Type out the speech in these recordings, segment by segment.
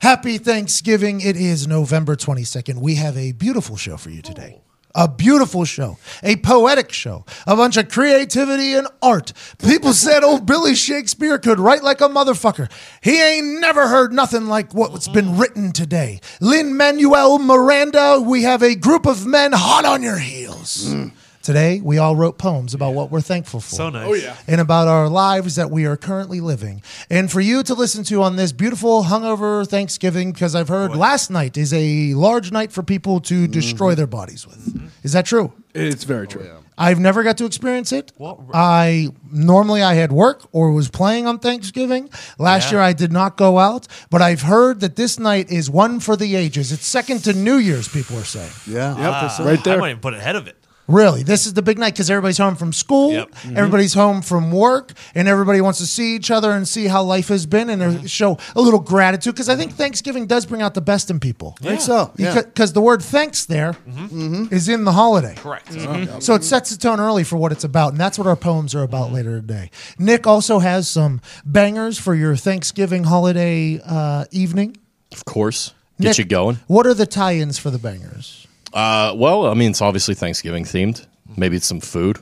Happy Thanksgiving. It is November 22nd. We have a beautiful show for you today. A beautiful show, a poetic show, a bunch of creativity and art. People said old Billy Shakespeare could write like a motherfucker. He ain't never heard nothing like what's been written today. Lin Manuel Miranda, we have a group of men hot on your heels. Mm. Today, we all wrote poems about what we're thankful for So nice. Oh yeah. and about our lives that we are currently living. And for you to listen to on this beautiful hungover Thanksgiving, because I've heard last night is a large night for people to mm-hmm. destroy their bodies with. Is that true? It's very true. Oh, I've never got to experience it. I normally I had work or was playing on Thanksgiving. Last Yeah. year I did not go out, but I've heard that this night is one for the ages. It's second to New Year's, people are saying. Yeah. Ah. Yep, right there. I there. might even put ahead of it. Really, this is the big night because everybody's home from school, Yep. Mm-hmm. everybody's home from work, and everybody wants to see each other and see how life has been and uh, show a little gratitude. Because I think Thanksgiving does bring out the best in people. I think so. Yeah. Because the word thanks there mm-hmm. is in the holiday. Correct. Oh, so it sets the tone early for what it's about, and that's what our poems are about later today. Nick also has some bangers for your Thanksgiving holiday uh, evening. Of course. Get Nick, you going. What are the tie-ins for the bangers? Uh, well, I mean, it's obviously Thanksgiving themed. Maybe it's some food.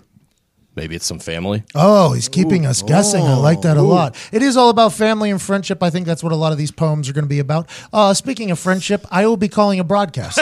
Maybe it's some family. Oh, he's keeping us guessing. I like that a lot. It is all about family and friendship. I think that's what a lot of these poems are going to be about. Uh, speaking of friendship, I will be calling a broadcast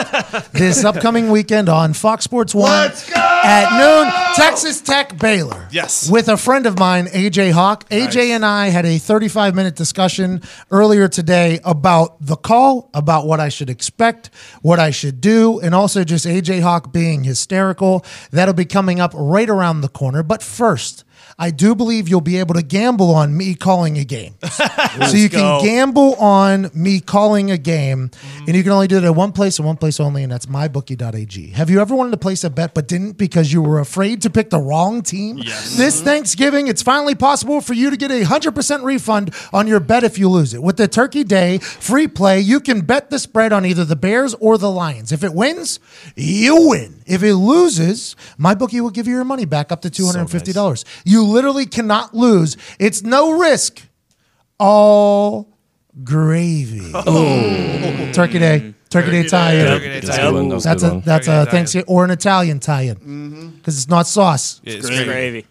this upcoming weekend on Fox Sports One at noon. Texas Tech Baylor. Yes. with a friend of mine, AJ Hawk. AJ and I had a 35 minute discussion earlier today about the call, about what I should expect, what I should do, and also just AJ Hawk being hysterical. That'll be coming up right around the corner. But first, I do believe you'll be able to gamble on me calling a game. so you can gamble on me calling a game, and you can only do it at one place and one place only, and that's mybookie.ag. Have you ever wanted to place a bet but didn't because you were afraid to pick the wrong team? Yes. This Thanksgiving, it's finally possible for you to get a 100% refund on your bet if you lose it. With the Turkey Day free play, you can bet the spread on either the Bears or the Lions. If it wins, you win. If it loses, my bookie will give you your money back up to $250. You literally cannot lose. It's no risk, all gravy. Oh. Turkey Day. Turkey, Day tie-in. Turkey Day That's tie-in. a good one. That was a That's a that's a Thanksgiving or an Italian tie-in mm-hmm. because it's not sauce. It's It's great. gravy.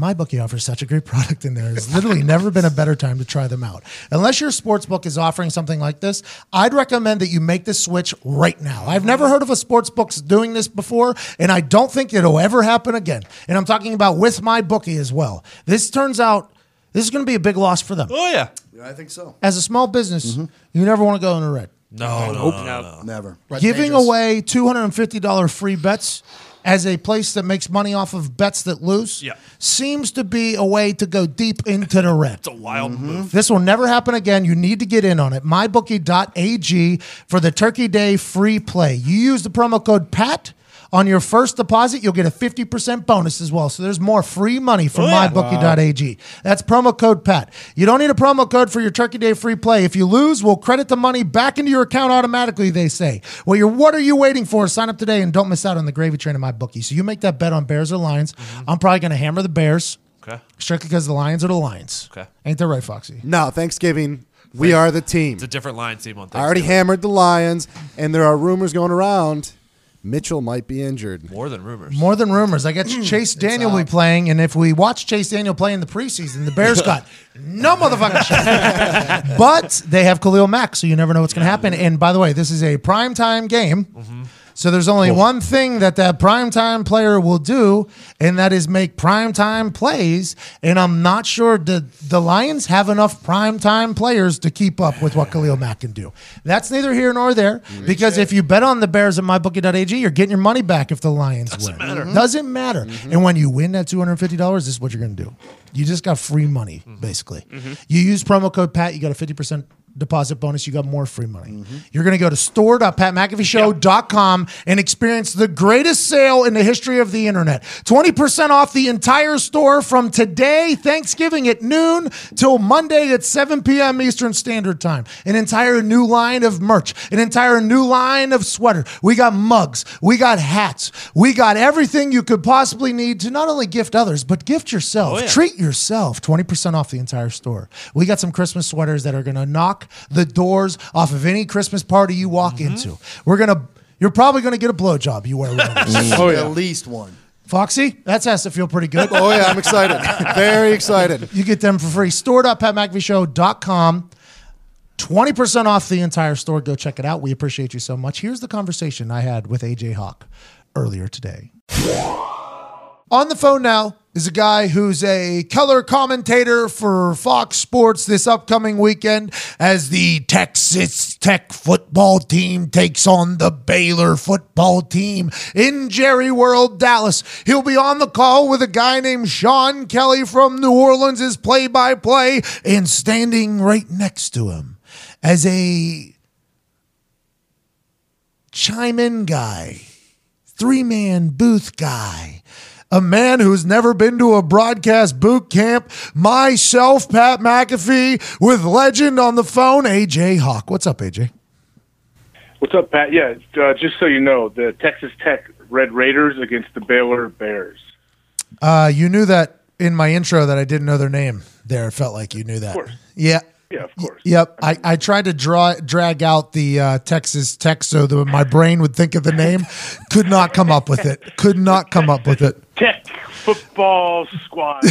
My bookie offers such a great product in there. There's literally never been a better time to try them out. Unless your sports book is offering something like this, I'd recommend that you make the switch right now. I've never heard of a sports book doing this before, and I don't think it'll ever happen again. And I'm talking about with my bookie as well. This turns out this is going to be a big loss for them. Oh yeah. Yeah, I think so. As a small business, mm-hmm. you never want to go in the red. No, no, no, no. Never. Giving away $250 free bets as a place that makes money off of bets that lose Yeah. seems to be a way to go deep into the red. It's a wild mm-hmm. move. This will never happen again. You need to get in on it. MyBookie.ag for the Turkey Day free play. You use the promo code PAT on your first deposit, you'll get a 50% bonus as well. So there's more free money from Oh, yeah. MyBookie.ag. That's promo code PAT. You don't need a promo code for your Turkey Day free play. If you lose, we'll credit the money back into your account automatically, they say. Well, you're, what are you waiting for? Sign up today and don't miss out on the gravy train of MyBookie. So you make that bet on Bears or Lions. Mm-hmm. I'm probably going to hammer the Bears. Okay. Strictly because the Lions are the Lions. Okay. Ain't that right, Foxy? No, Thanksgiving, we are the team. It's a different line team on Thanksgiving. I already hammered the Lions, and there are rumors going around. Mitchell might be injured. More than rumors. More than rumors. I got mm. Chase Daniel will be playing, and if we watch Chase Daniel play in the preseason, the Bears got no motherfucking shot. but they have Khalil Mack, so you never know what's going to happen. And by the way, this is a primetime game. Mm-hmm. So there's only one thing that that primetime player will do, and that is make primetime plays. And I'm not sure the the Lions have enough primetime players to keep up with what Khalil Mack can do. That's neither here nor there because if you bet on the Bears at mybookie.ag, you're getting your money back if the Lions win. matter. Doesn't matter. And when you win that $250, this is what you're going to do. You just got free money, basically. You use promo code PAT, you got a 50% deposit bonus, you got more free money. Mm-hmm. You're going to go to store.patmcafeeshow.com and experience the greatest sale in the history of the internet. 20% off the entire store from today, Thanksgiving at noon, till Monday at 7 p.m. Eastern Standard Time. An entire new line of merch, an entire new line of sweater. We got mugs, we got hats, we got everything you could possibly need to not only gift others, but gift yourself. Oh, yeah. Treat yourself. 20% off the entire store. We got some Christmas sweaters that are going to knock the doors off of any Christmas party you walk Mm-hmm. into. We're going to, you're probably going to get a blowjob you wear one of. Oh yeah, at least one. Foxy, that's has to feel pretty good. Oh yeah, I'm excited. Very excited. You get them for free. Store.patmcafeeshow.com. 20% off the entire store. Go check it out. We appreciate you so much. Here's the conversation I had with AJ Hawk earlier today. On the phone now is a guy who's a color commentator for Fox Sports this upcoming weekend as the Texas Tech football team takes on the Baylor football team in Jerry World, Dallas. He'll be on the call with a guy named Sean Kelley from New Orleans, is play by play, and standing right next to him as a chime in guy three man booth guy, a man who's never been to a broadcast boot camp, myself, Pat McAfee, with legend on the phone, AJ Hawk. What's up, AJ? What's up, Pat? Yeah, uh, just so you know, the Texas Tech Red Raiders against the Baylor Bears. Uh, you knew that in my intro that I didn't know their name. There, it felt like you knew that. course. Yeah. Yeah, of course. Yep. I, I tried to draw drag out the uh, Texas Tech so that my brain would think of the name. Could not come up with it. Could not come up with it. Football squad.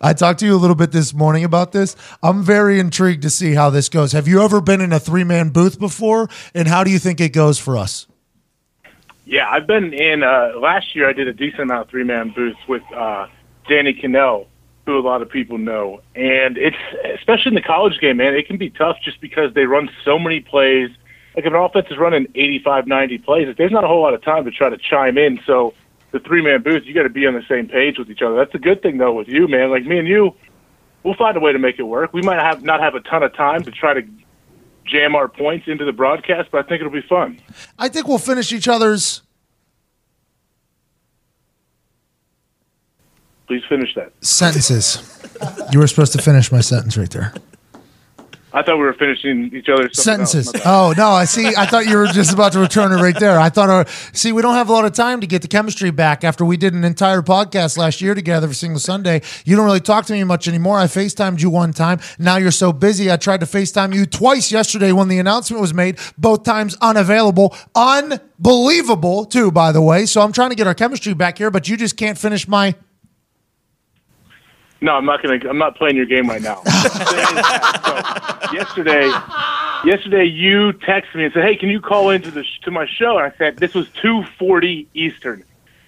I talked to you a little bit this morning about this. I'm very intrigued to see how this goes. Have you ever been in a three man booth before? And how do you think it goes for us? yeah, I've been in. Uh, last year, I did a decent amount of three man booths with uh, Danny Kanell, who a lot of people know, and it's especially in the college game, man. It can be tough just because they run so many plays. Like if an offense is running 85, 90 plays, there's not a whole lot of time to try to chime in. So the three man booth, you got to be on the same page with each other. That's a good thing though with you, man. Like me and you, we'll find a way to make it work. We might have not have a ton of time to try to jam our points into the broadcast, but I think it'll be fun. I think we'll finish each other's. Please finish that. sentences. You were supposed to finish my sentence right there. I thought we were finishing each other's. Sentences. Oh no! I see. I thought you were just about to return it right there. I thought. Uh, see, we don't have a lot of time to get the chemistry back after we did an entire podcast last year together every single Sunday. You don't really talk to me much anymore. I Facetimed you one time. Now you're so busy. I tried to Facetime you twice yesterday when the announcement was made. Both times unavailable. Unbelievable too, by the way. So I'm trying to get our chemistry back here, but you just can't finish my. No, I'm not gonna. I'm not playing your game right now. so, yesterday, yesterday you texted me and said, "Hey, can you call into the sh- to my show?" And I said, "This was 2:40 Eastern."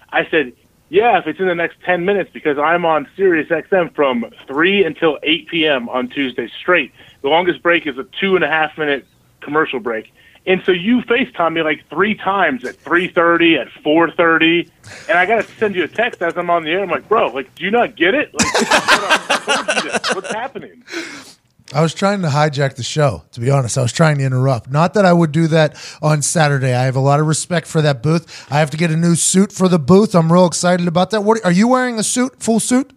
I said, "Yeah, if it's in the next 10 minutes, because I'm on Sirius XM from 3 until 8 p.m. on Tuesday straight. The longest break is a two and a half minute commercial break." And so you FaceTime me like three times at 3.30, at 4.30, and I got to send you a text as I'm on the air. I'm like, bro, like, do you not get it? Like. What's happening? I was trying to hijack the show, to be honest. I was trying to interrupt. Not that I would do that on Saturday. I have a lot of respect for that booth. I have to get a new suit for the booth. I'm real excited about that. What are you wearing a suit, full suit?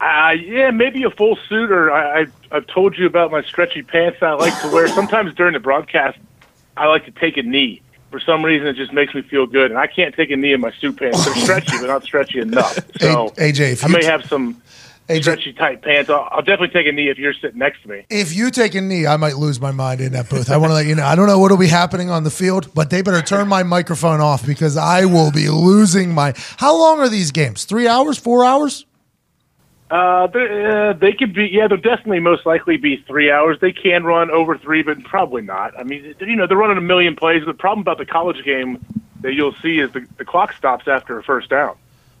Uh, yeah, maybe a full suit, or I, I, I've told you about my stretchy pants that I like to wear. Sometimes during the broadcast, I like to take a knee. For some reason, it just makes me feel good, and I can't take a knee in my suit pants. They're stretchy, but not stretchy enough. So, AJ, if I may have some AJ, stretchy tight pants. I'll, I'll definitely take a knee if you're sitting next to me. if you take a knee, I might lose my mind in that booth. I want to let you know. I don't know what will be happening on the field, but they better turn my microphone off because I will be losing my. How long are these games? Three hours? Four hours? Uh, they, uh, they could be, yeah, they'll definitely most likely be three hours. They can run over three, but probably not. I mean, you know, they're running a million plays. The problem about the college game that you'll see is the, the clock stops after a first down,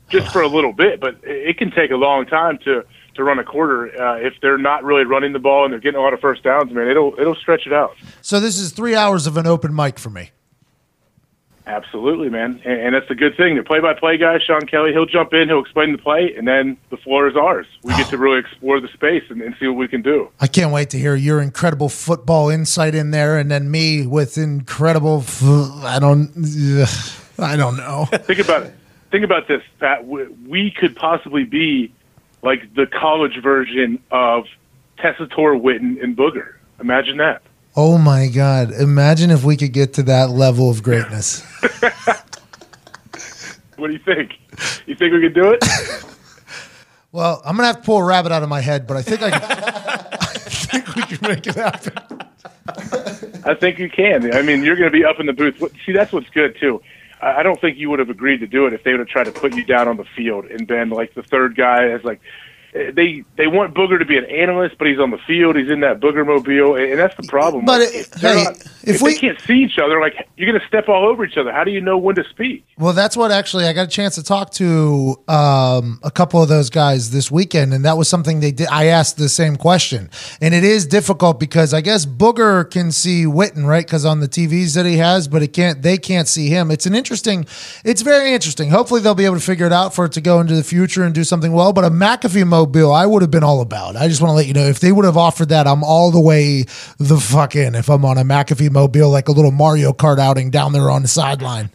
just for a little bit, but it, it can take a long time to to run a quarter uh, if they're not really running the ball and they're getting a lot of first downs. Man, it'll it'll stretch it out. So this is three hours of an open mic for me. Absolutely, man, and, and that's the good thing. The play-by-play guy, Sean Kelley, he'll jump in, he'll explain the play, and then the floor is ours. We get to really explore the space and, and see what we can do. I can't wait to hear your incredible football insight in there, and then me with incredible. f- I don't. ugh, I don't know. Think about it. Think about this, Pat. We, we could possibly be like the college version of Tessitore, Witten, and Booger. Imagine that. Oh my God! Imagine if we could get to that level of greatness. What do you think? You think we could do it? Well, I'm gonna have to pull a rabbit out of my head, but I think I, I think we can make it happen. I think you can. I mean, you're going to be up in the booth. See, that's what's good too. I don't think you would have agreed to do it if they would have tried to put you down on the field and been like the third guy as like they they want Booger to be an analyst, but he's on the field. He's in that Booger mobile, and that's the problem. But Like, if, hey, not- if if we- can't see each other, like you're going to step all over each other. How do you know when to speak? Well, that's what actually I got a chance to talk to um, a couple of those guys this weekend, and that was something they did. I asked the same question, and it is difficult because I guess Booger can see Witten, right? Because on the TVs that he has, but it can't. They can't see him. It's an interesting. It's very interesting. Hopefully, they'll be able to figure it out for it to go into the future and do something well. But a McAfee mobile, I would have been all about. I just want to let you know if they would have offered that, I'm all the way the fuck in. If I'm on a McAfee mobile, like a little Mario Kart outing down there on the sideline.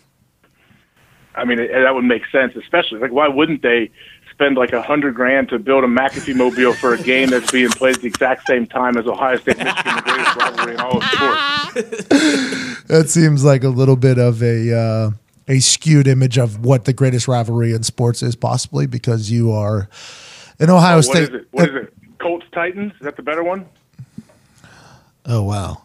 I mean, that would make sense, especially like why wouldn't they spend like a hundred grand to build a McAfee mobile for a game that's being played at the exact same time as Ohio State Michigan, the greatest rivalry in all of sports? That seems like a little bit of a uh, a skewed image of what the greatest rivalry in sports is, possibly because you are in Ohio oh, What State. is it? What uh, is it? Colts Titans? Is that the better one? Oh wow.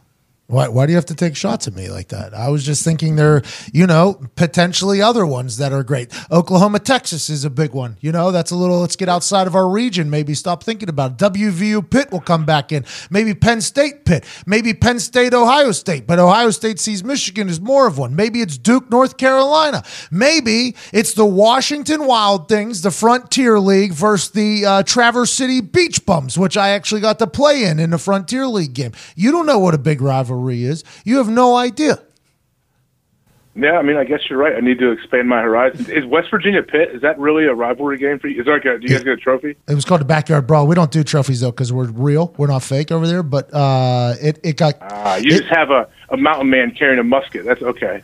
Why, why do you have to take shots at me like that? I was just thinking there, you know, potentially other ones that are great. Oklahoma, Texas is a big one. You know, that's a little, let's get outside of our region. Maybe stop thinking about it. WVU Pitt will come back in. Maybe Penn State Pitt. Maybe Penn State, Ohio State. But Ohio State sees Michigan as more of one. Maybe it's Duke, North Carolina. Maybe it's the Washington Wild Things, the Frontier League versus the uh, Traverse City Beach Bums, which I actually got to play in in the Frontier League game. You don't know what a big rivalry is. You have no idea. Yeah, I mean, I guess you're right. I need to expand my horizons. Is West Virginia Pitt? Is that really a rivalry game for you? Is there like a, do you guys get a trophy? It was called the Backyard Brawl. We don't do trophies though because we're real. We're not fake over there. But uh, it it got Uh, you it- just have a, a mountain man carrying a musket. That's okay.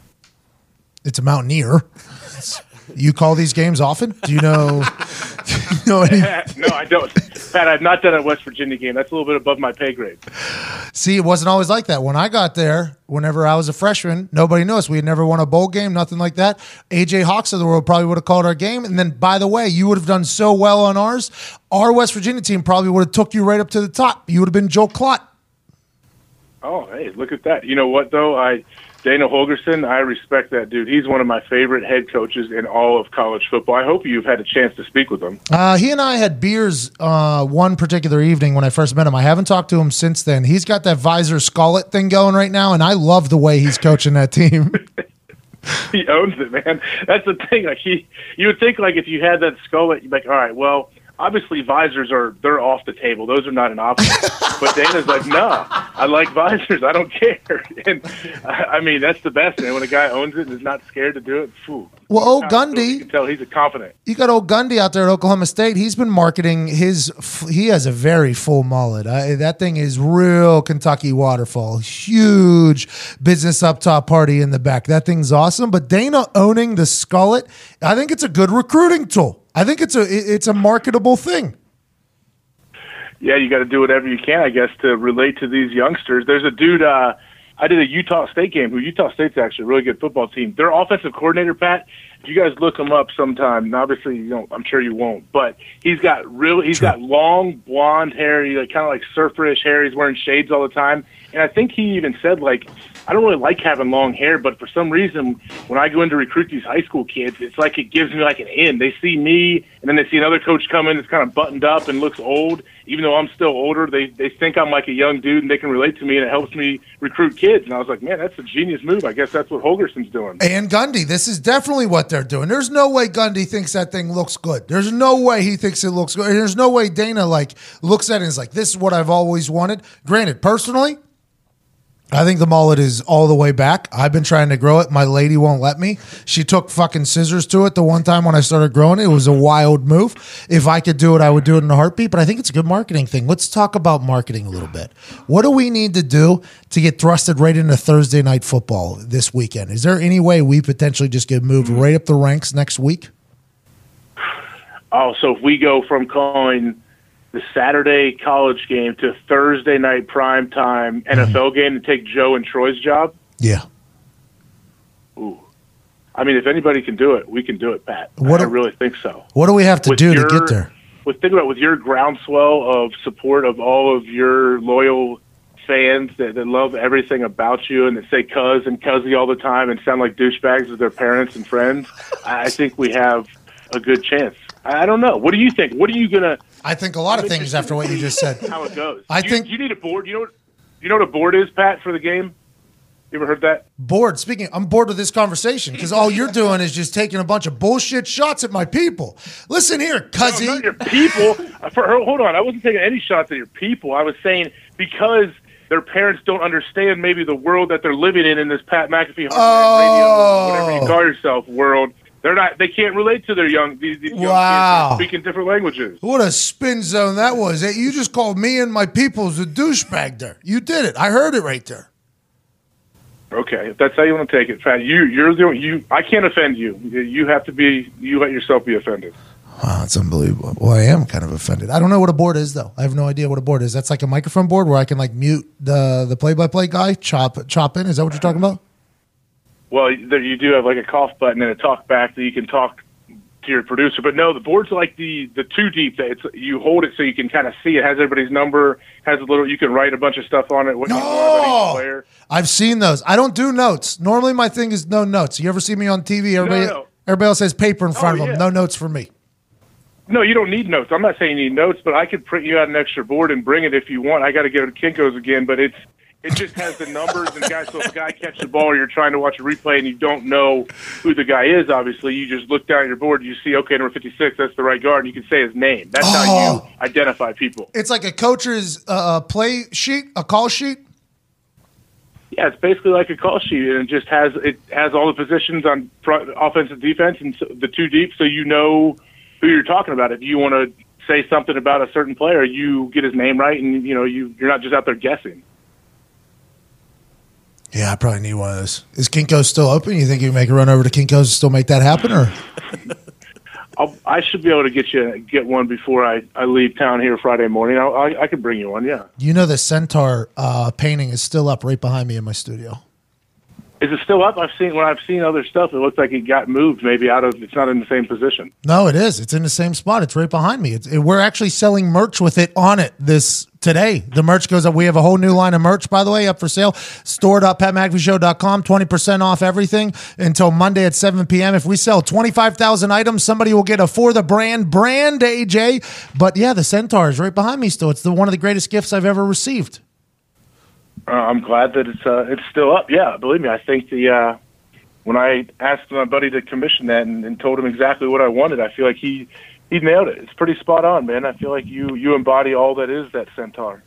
it's a mountaineer. You call these games often? Do you know? do you know any? no, I don't. Pat, I've not done a West Virginia game. That's a little bit above my pay grade. See, it wasn't always like that. When I got there, whenever I was a freshman, nobody knew us. We had never won a bowl game, nothing like that. AJ Hawks of the world probably would have called our game. And then, by the way, you would have done so well on ours. Our West Virginia team probably would have took you right up to the top. You would have been Joe Klatt. Oh, hey, look at that. You know what though? I Dana Holgorsen, I respect that dude. He's one of my favorite head coaches in all of college football. I hope you've had a chance to speak with him. Uh, he and I had beers uh, one particular evening when I first met him. I haven't talked to him since then. He's got that visor skullet thing going right now, and I love the way he's coaching that team. he owns it, man. That's the thing. Like he, you would think like if you had that skull, you'd be like, all right, well, obviously visors are they're off the table. Those are not an option. but Dana's like, no, I like visors. I don't care. And I mean, that's the best man. When a guy owns it and is not scared to do it, phew. Well, old You Gundy, can tell he's a confident. you got old Gundy out there at Oklahoma State. He's been marketing his. He has a very full mullet. I, that thing is real Kentucky waterfall. Huge business up top party in the back. That thing's awesome. But Dana owning the skullet, I think it's a good recruiting tool. I think it's a it's a marketable thing. yeah, you got to do whatever you can, I guess, to relate to these youngsters. There's a dude. Uh, I did a Utah State game. Who Utah State's actually a really good football team. Their offensive coordinator, Pat. If you guys look him up sometime, and obviously you don't. I'm sure you won't. But he's got real. He's got long blonde hair. He like kind of like surferish hair. He's wearing shades all the time. And I think he even said like I don't really like having long hair, but for some reason, when I go in to recruit these high school kids, it's like it gives me like an in. They see me, and then they see another coach come in that's kind of buttoned up and looks old, even though I'm still older. They they think I'm like a young dude, and they can relate to me, and it helps me recruit kids. And I was like, man, that's a genius move. I guess that's what Holgorsen's doing. And Gundy, this is definitely what they're doing. There's no way Gundy thinks that thing looks good. There's no way he thinks it looks good. There's no way Dana like looks at it and is like, this is what I've always wanted. Granted, personally, I think the mullet is all the way back. I've been trying to grow it. My lady won't let me. She took fucking scissors to it the one time when I started growing it. It was a wild move. If I could do it, I would do it in a heartbeat. But I think it's a good marketing thing. Let's talk about marketing a little bit. What do we need to do to get thrusted right into Thursday night football this weekend? Is there any way we potentially just get moved mm-hmm. right up the ranks next week? Oh, so if we go from calling the Saturday college game to Thursday night prime time mm-hmm. NFL game to take Joe and Troy's job, Yeah. ooh. I mean, if anybody can do it, we can do it, Pat. What I a- really think so. What do we have to With do your- to get there? With think about it, with your groundswell of support of all of your loyal fans that, that love everything about you and that say cuz and cuzzy all the time and sound like douchebags with their parents and friends, I I think we have a good chance. I I don't know. What do you think? What are you gonna? I think a lot of things after what you just said. How it goes? I you, think- you need a board. You know what? You know what a board is, Pat, for the game. You ever heard that? bored. Speaking, I'm bored with this conversation because all you're doing is just taking a bunch of bullshit shots at my people. Listen here, No, your people. Uh, For, hold on, I wasn't taking any shots at your people. I was saying because their parents don't understand maybe the world that they're living in in this Pat McAfee Oh. radio, whatever you call yourself, world. They're not. They can't relate to their young these, these young kids speaking different languages. what a spin zone that was. You just called me and my people's a douchebag there. You did it. I heard it right there. Okay, if that's how you want to take it, Pat. You, you're the you. I can't offend you. You have to be. You let yourself be offended. Wow, that's unbelievable. Well, I am kind of offended. I don't know what a board is though. I have no idea what a board is. That's like a microphone board where I can like mute the the play by play guy, chop chop in. Is that what you're talking about? Well, there you do have like a cough button and a talk back that you can talk to your producer. But no, the board's like the the two deep. That it's you hold it so you can kind of see it. Has everybody's number. Has a little. You can write a bunch of stuff on it. What you want about No! player. I've seen those. I don't do notes. Normally, my thing is no notes. You ever see me on TV? Everybody, no. everybody else has paper in oh, front of yeah. them. No notes for me. No, you don't need notes. I'm not saying you need notes, but I could print you out an extra board and bring it if you want. I got to go to Kinkos again, but it's it just has the numbers and guys. So if a guy catches the ball, or you're trying to watch a replay and you don't know who the guy is. Obviously, you just look down at your board. You see, okay, number 56, that's the right guard, and you can say his name. That's how Oh. you identify people. It's like a coach's uh, play sheet, a call sheet. Yeah, it's basically like a call sheet, and it just has it has all the positions on front, offense and defense, and so, the two deep, so you know who you're talking about. If you want to say something about a certain player, you get his name right, and you know you you're not just out there guessing. Yeah, I probably need one of those. Is Kinko's still open? You think you can make a run over to Kinko's and still make that happen, or I'll, I should be able to get you get one before I, I leave town here Friday morning. I, I, I could bring you one. Yeah, you know the centaur uh, painting is still up right behind me in my studio? Is it still up? I've seen when I've seen other stuff. It looks like it got moved, maybe out of. It's not in the same position. No, it is. It's in the same spot. It's right behind me. It's, it, we're actually selling merch with it on it this today. The merch goes up. We have a whole new line of merch, by the way, up for sale. Store.patmcafeeshow.com. 20% off everything until Monday at 7 p.m. If we sell 25,000 items, somebody will get a for the brand brand AJ. But yeah, the Centaur is right behind me still. It's the one of the greatest gifts I've ever received. Uh, I'm glad that it's uh, it's still up. Yeah, believe me, I think the uh, when I asked my buddy to commission that and, and told him exactly what I wanted, I feel like he he nailed it. It's pretty spot on, man. I feel like you you embody all that is that centaur.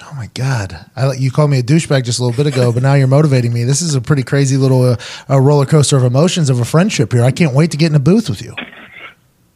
Oh my God! I, you called me a douchebag just a little bit ago, but now you're motivating me. This is a pretty crazy little uh, uh, roller coaster of emotions of a friendship here. I can't wait to get in a booth with you.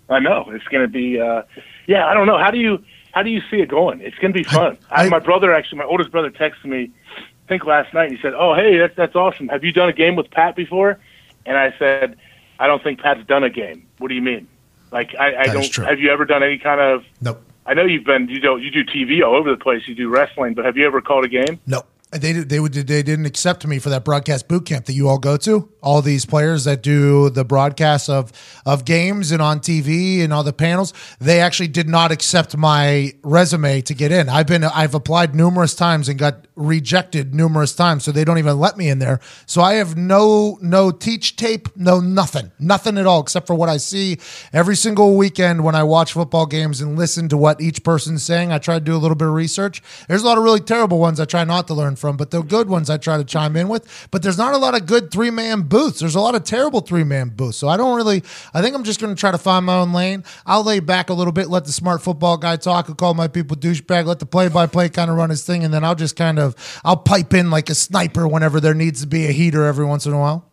I know it's going to be. Uh, yeah, I don't know. How do you how do you see it going? It's going to be fun. I, I- my brother actually, my oldest brother, texted me. I think last night. and He said, "Oh, hey, that's that's awesome. Have you done a game with Pat before?" And I said, "I don't think Pat's done a game. What do you mean? Like, I, I don't. Have you ever done any kind of? Nope. I know you've been. You do you do TV all over the place. You do wrestling, but have you ever called a game? Nope. They they would they didn't accept me for that broadcast boot camp that you all go to. All these players that do the broadcasts of of games and on TV and all the panels, they actually did not accept my resume to get in. I've been I've applied numerous times and got rejected numerous times, so they don't even let me in there. So I have no no teach tape, no nothing, nothing at all except for what I see every single weekend when I watch football games and listen to what each person's saying. I try to do a little bit of research. There's a lot of really terrible ones I try not to learn from, but the good ones I try to chime in with. But there's not a lot of good three man booths. There's a lot of terrible three man booths. So I don't really. I think I'm just going to try to find my own lane. I'll lay back a little bit, let the smart football guy talk, and call my people douchebag, let the play by play kind of run his thing, and then I'll just kind of I'll pipe in like a sniper whenever there needs to be a heater every once in a while.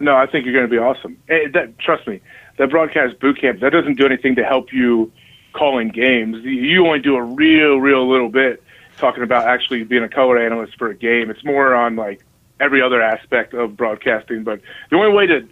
No, I think you're going to be awesome. Eh, that, trust me, that broadcast boot camp that doesn't do anything to help you calling games. You only do a real, real little bit talking about actually being a color analyst for a game. It's more on like every other aspect of broadcasting. But the only way to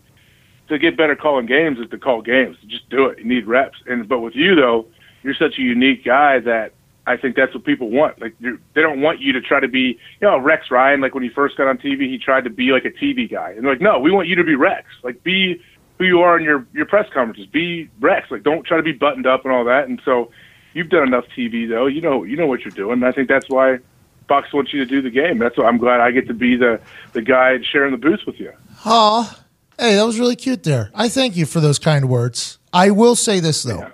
to get better calling games is to call games. Just do it. You need reps. And but with you though, you're such a unique guy that I think that's what people want. Like you're, they don't want you to try to be, you know, Rex Ryan. Like when he first got on TV, he tried to be like a TV guy, and like, no, we want you to be Rex. Like be who you are in your your press conferences. Be Rex. Like don't try to be buttoned up and all that. And so you've done enough TV though. You know you know what you're doing. And I think that's why Fox wants you to do the game. That's why I'm glad I get to be the the guy sharing the booth with you. Oh, hey, that was really cute there. I thank you for those kind words. I will say this though.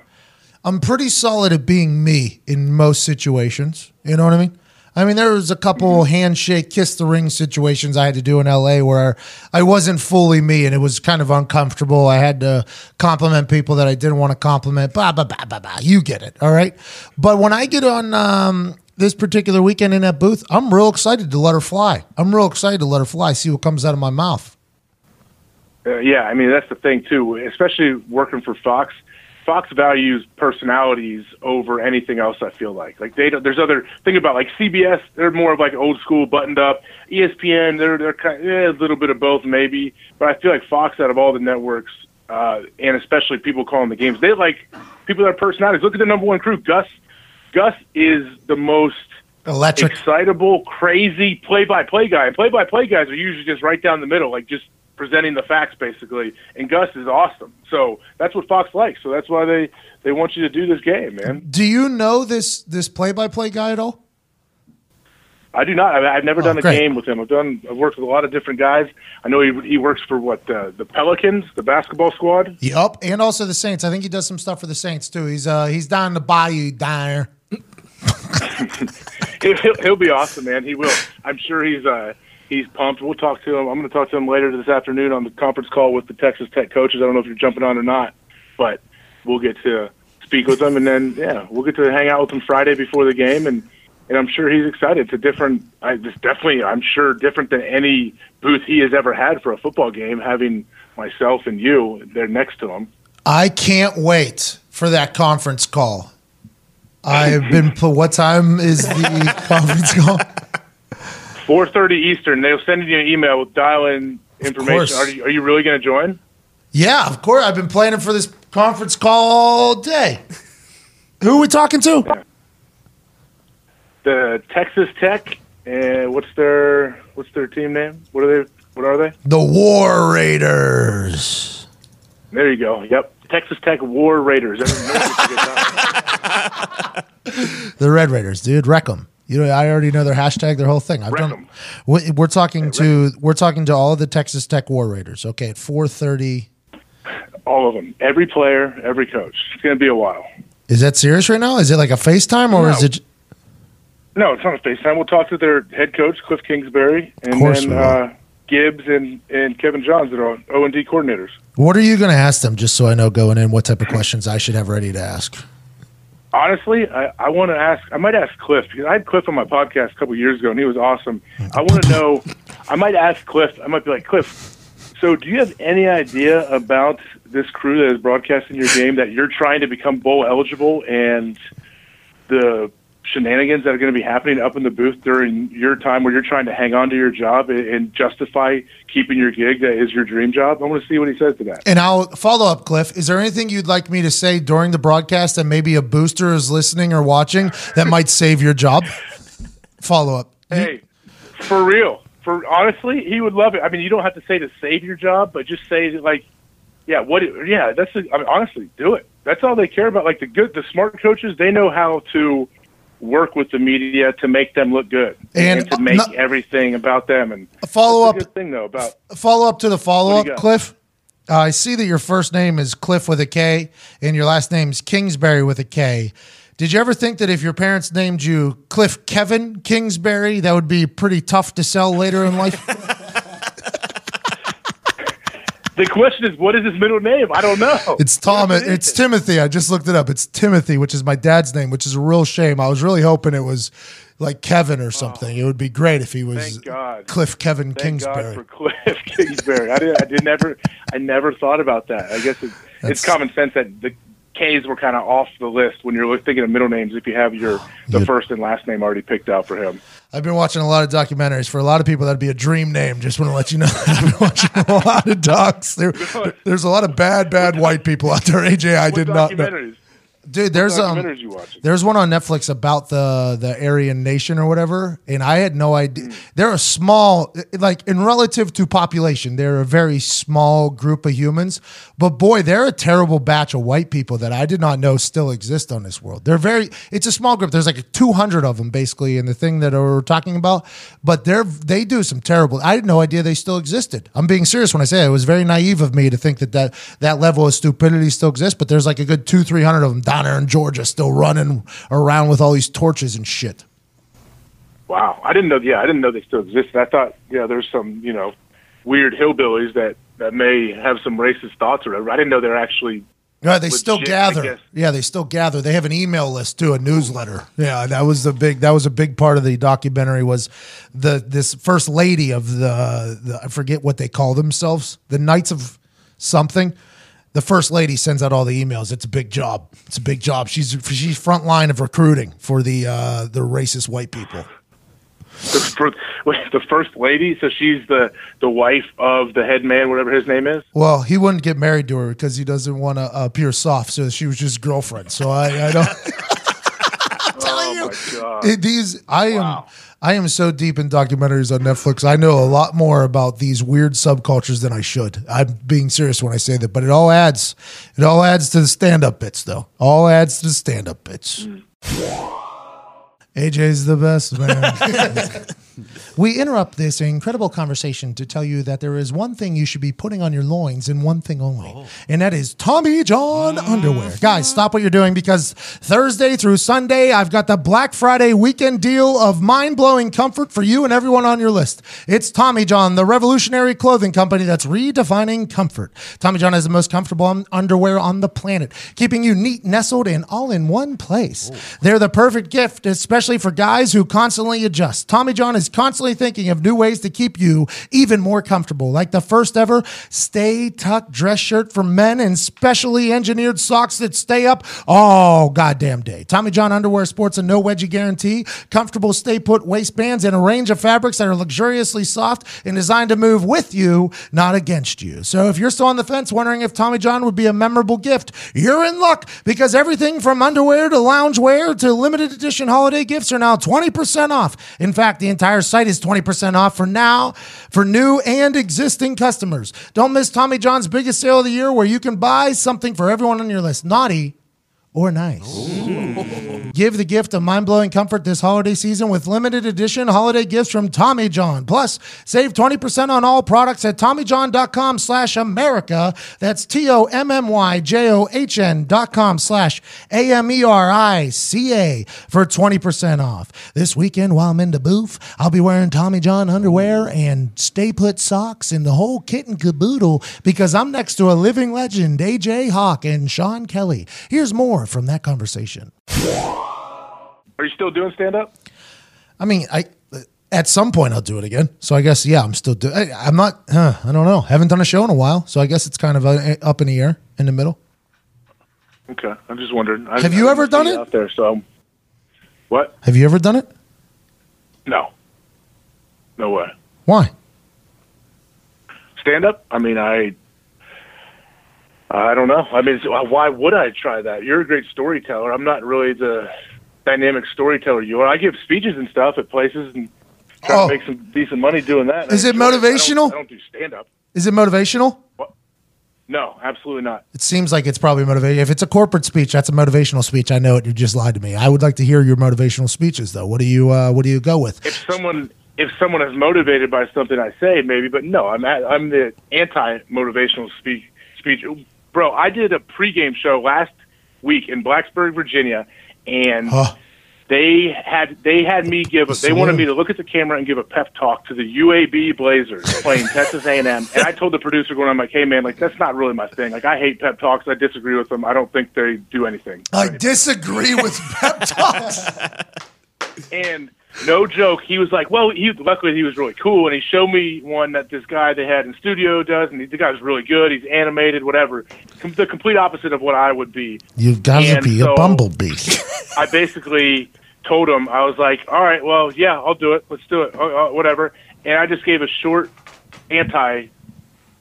I'm pretty solid at being me in most situations. You know what I mean? I mean, there was a couple handshake, kiss the ring situations I had to do in LA where I wasn't fully me and it was kind of uncomfortable. I had to compliment people that I didn't want to compliment. Blah, blah, blah, blah, blah. You get it. All right. But when I get on um, this particular weekend in that booth, I'm real excited to let her fly. I'm real excited to let her fly, see what comes out of my mouth. Uh, yeah, I mean that's the thing too, especially working for Fox. Fox values personalities over anything else. I feel like like they don't, there's other think about like CBS. They're more of like old school, buttoned up. ESPN, they're they're kind of, yeah, a little bit of both maybe, but I feel like Fox out of all the networks, uh, and especially people calling the games, they like people that are personalities. Look at the number one crew, Gus. Gus is the most Electric. excitable, crazy play-by-play guy. And play-by-play guys are usually just right down the middle, like just presenting the facts basically. And Gus is awesome. So that's what Fox likes. So that's why they they want you to do this game, man. Do you know this this play by play guy at all? I do not. I, I've never Oh, done a great. game with him. I've done. I've worked with a lot of different guys. I know he he works for what uh, the Pelicans, the basketball squad. Yep, and also the Saints. I think he does some stuff for the Saints too. He's uh he's down in the bayou down there. He'll, he'll, he'll be awesome, man. He will. I'm sure he's uh he's pumped. We'll talk to him. I'm going to talk to him later this afternoon on the conference call with the Texas Tech coaches. I don't know if you're jumping on or not, but we'll get to speak with him, and then yeah, we'll get to hang out with him Friday before the game, and and I'm sure he's excited. It's a different. I it's definitely. I'm sure different than any booth he has ever had for a football game. Having myself and you there next to him. I can't wait for that conference call. I've been. What time is the conference call? 4:30 Eastern. They'll send you an email with dial-in information. Are you, are you really going to join? Yeah, of course. I've been planning for this conference call all day. Who are we talking to? the Texas Tech. And what's their what's their team name? What are they? What are they? The War Raiders. There you go. Yep, Texas Tech War Raiders. Everyone knows what you get that. The Red Raiders, dude. Wreck 'em. You know, I already know their hashtag, their whole thing. I've Wreck done. We're talking to we're talking to all of the Texas Tech War Raiders. Okay, at four thirty. All of them. Every player, every coach. It's going to be a while. Is that serious right now? Is it like a FaceTime or No. is it? No, it's not a FaceTime. We'll talk to their head coach Cliff Kingsbury and then uh, Gibbs and, and Kevin Johns that are O and D coordinators. What are you going to ask them, just so I know going in what type of questions I should have ready to ask? Honestly, I, I want to ask. I might ask Cliff because I had Cliff on my podcast a couple years ago, and he was awesome. I want to know. I might ask Cliff. I might be like Cliff. So, do you have any idea about this crew that is broadcasting your game that you're trying to become bowl eligible and the shenanigans that are going to be happening up in the booth during your time where you're trying to hang on to your job and, justify keeping your gig that is your dream job? I want to see what he says to that. And I'll follow up, Cliff. Is there anything you'd like me to say during the broadcast that maybe a booster is listening or watching that might save your job? Follow up. Hey, for real. For honestly, he would love it. I mean, you don't have to say to save your job, but just say like, yeah, what? Yeah, that's. I mean, honestly, do it. That's all they care about. Like the good, the smart coaches, they know how to work with the media to make them look good And, to make uh, no- everything about them. And A follow up a thing though about follow up to the follow What up, do you got? Cliff. Uh, I see that your first name is Cliff with a K and your last name is Kingsbury with a K. Did you ever think that if your parents named you Cliff Kevin Kingsbury, that would be pretty tough to sell later in life? the question is, what is his middle name? I don't know. It's Tom. Is It's? Timothy. I just looked it up. It's Timothy, which is my dad's name, which is a real shame. I was really hoping it was like Kevin or something. Oh. It would be great if he was Oh. Thank God. Cliff Kevin Thank Kingsbury. God for Cliff Kingsbury. I did. I did never. I never thought about that. I guess it, it's common sense that the K's were kind of off the list when you're thinking of middle names. If you have your the first and last name already picked out for him. I've been watching a lot of documentaries. For a lot of people, that'd be a dream name. Just want to let you know. I've been watching a lot of docs. There, there's a lot of bad, bad white people out there. AJ, I What did not know. Dude, there's um, you there's one on Netflix about the the Aryan Nation or whatever, and I had no idea. They're a small, like in relative to population, they're a very small group of humans. But boy, they're a terrible batch of white people that I did not know still exist on this world. They're very. It's a small group. There's like 200 of them basically in the thing that we're talking about. But they're they do some terrible. I had no idea they still existed. I'm being serious when I say it. it was very naive of me to think that that that level of stupidity still exists. But there's like a good two three hundred of them down there in Georgia still running around with all these torches and shit. Wow, I didn't know. Yeah, I didn't know they still existed. I thought, yeah, there's some, you know, weird hillbillies that that may have some racist thoughts or whatever. I didn't know they're actually. Yeah, they still Legit, I gather. Yeah, they still gather. They have an email list too, a newsletter. Yeah, that was the big. That was a big part of the documentary. Was the this first lady of the, the I forget what they call themselves, the Knights of something. The first lady sends out all the emails. It's a big job. It's a big job. She's she's front line of recruiting for the uh, the racist white people. The first, wait, the first lady, so she's the the wife of the head man, whatever his name is. Well, he wouldn't get married to her because he doesn't want to appear soft. So she was just girlfriend. So I, I don't. Oh my god! It- these I am I am so deep in documentaries on Netflix. I know a lot more about these weird subcultures than I should. I'm being serious when I say that, but it all adds it all adds to the stand up bits though. All adds to the stand up bits. Mm. AJ's the best man. we interrupt this incredible conversation to tell you that there is one thing you should be putting on your loins and one thing only, oh. and that is Tommy John ah. underwear. Guys, stop what you're doing because Thursday through Sunday, I've got the Black Friday weekend deal of mind blowing comfort for you and everyone on your list. It's Tommy John, the revolutionary clothing company that's redefining comfort. Tommy John has the most comfortable underwear on the planet, keeping you neat, nestled, and all in one place. Oh. They're the perfect gift, especially for guys who constantly adjust. Tommy John is constantly thinking of new ways to keep you even more comfortable, like the first ever Stay tuck dress shirt for men and specially engineered socks that stay up all goddamn day. Tommy John underwear sports a no wedgie guarantee, comfortable stay put waistbands, and a range of fabrics that are luxuriously soft and designed to move with you, not against you. So if you're still on the fence wondering if Tommy John would be a memorable gift, you're in luck because everything from underwear to loungewear to limited edition holiday gifts are now 20% off. In fact, the entire site is 20% off for now for new and existing customers. Don't miss Tommy John's biggest sale of the year where you can buy something for everyone on your list. Naughty or nice. Give the gift of mind blowing comfort this holiday season with limited edition holiday gifts from Tommy John. Plus, save 20% on all products at TommyJohn.com slash America. That's T O M M Y J O H N dot com slash A M E R I C A for 20% off. This weekend, while I'm in the booth, I'll be wearing Tommy John underwear and stay put socks and the whole kit and caboodle because I'm next to a living legend, AJ Hawk and Sean Kelley. Here's more from that conversation. Are you still doing stand up? I mean, I at some point I'll do it again. So I guess yeah, I'm still doing. I'm not. Huh, I don't know. Haven't done a show in a while, so I guess it's kind of uh, up in the air, in the middle. Okay, I'm just wondering. I, Have you I ever done it? out there? So, what? Have you ever done it? No, no way. Why? Stand up? I mean, I. I don't know. I mean, why would I try that? You're a great storyteller. I'm not really the dynamic storyteller you are. I give speeches and stuff at places and try Oh. to make some decent money doing that. Is it enjoy I don't- motivational? I don't, do stand up. Is it motivational? No, absolutely not. It seems like it's probably motivating. If it's a corporate speech, that's a motivational speech. I know it. You just lied to me. I would like to hear your motivational speeches, though. What do you uh, What do you go with? If someone if someone is motivated by something I say, maybe, but no, I'm at, I'm the anti motivational speech. Speech, bro. I did a pregame show last week in Blacksburg, Virginia, and Huh. they had they had me give. A, they wanted me to look at the camera and give a pep talk to the UAB Blazers playing Texas A&M, and I told the producer going on like, "Hey man, like that's not really my thing. Like I hate pep talks. I disagree with them. I don't think they do anything." I disagree with pep talks. And no joke, he was like, well, he luckily he was really cool, and he showed me one that this guy they had in studio does, and the guy's really good. He's animated, whatever. Com- the complete opposite of what I would be. You've got to be so- a bumblebee. I basically told him I was like, all right, well, yeah, I'll do it. Let's do it, uh, uh, whatever. And I just gave a short anti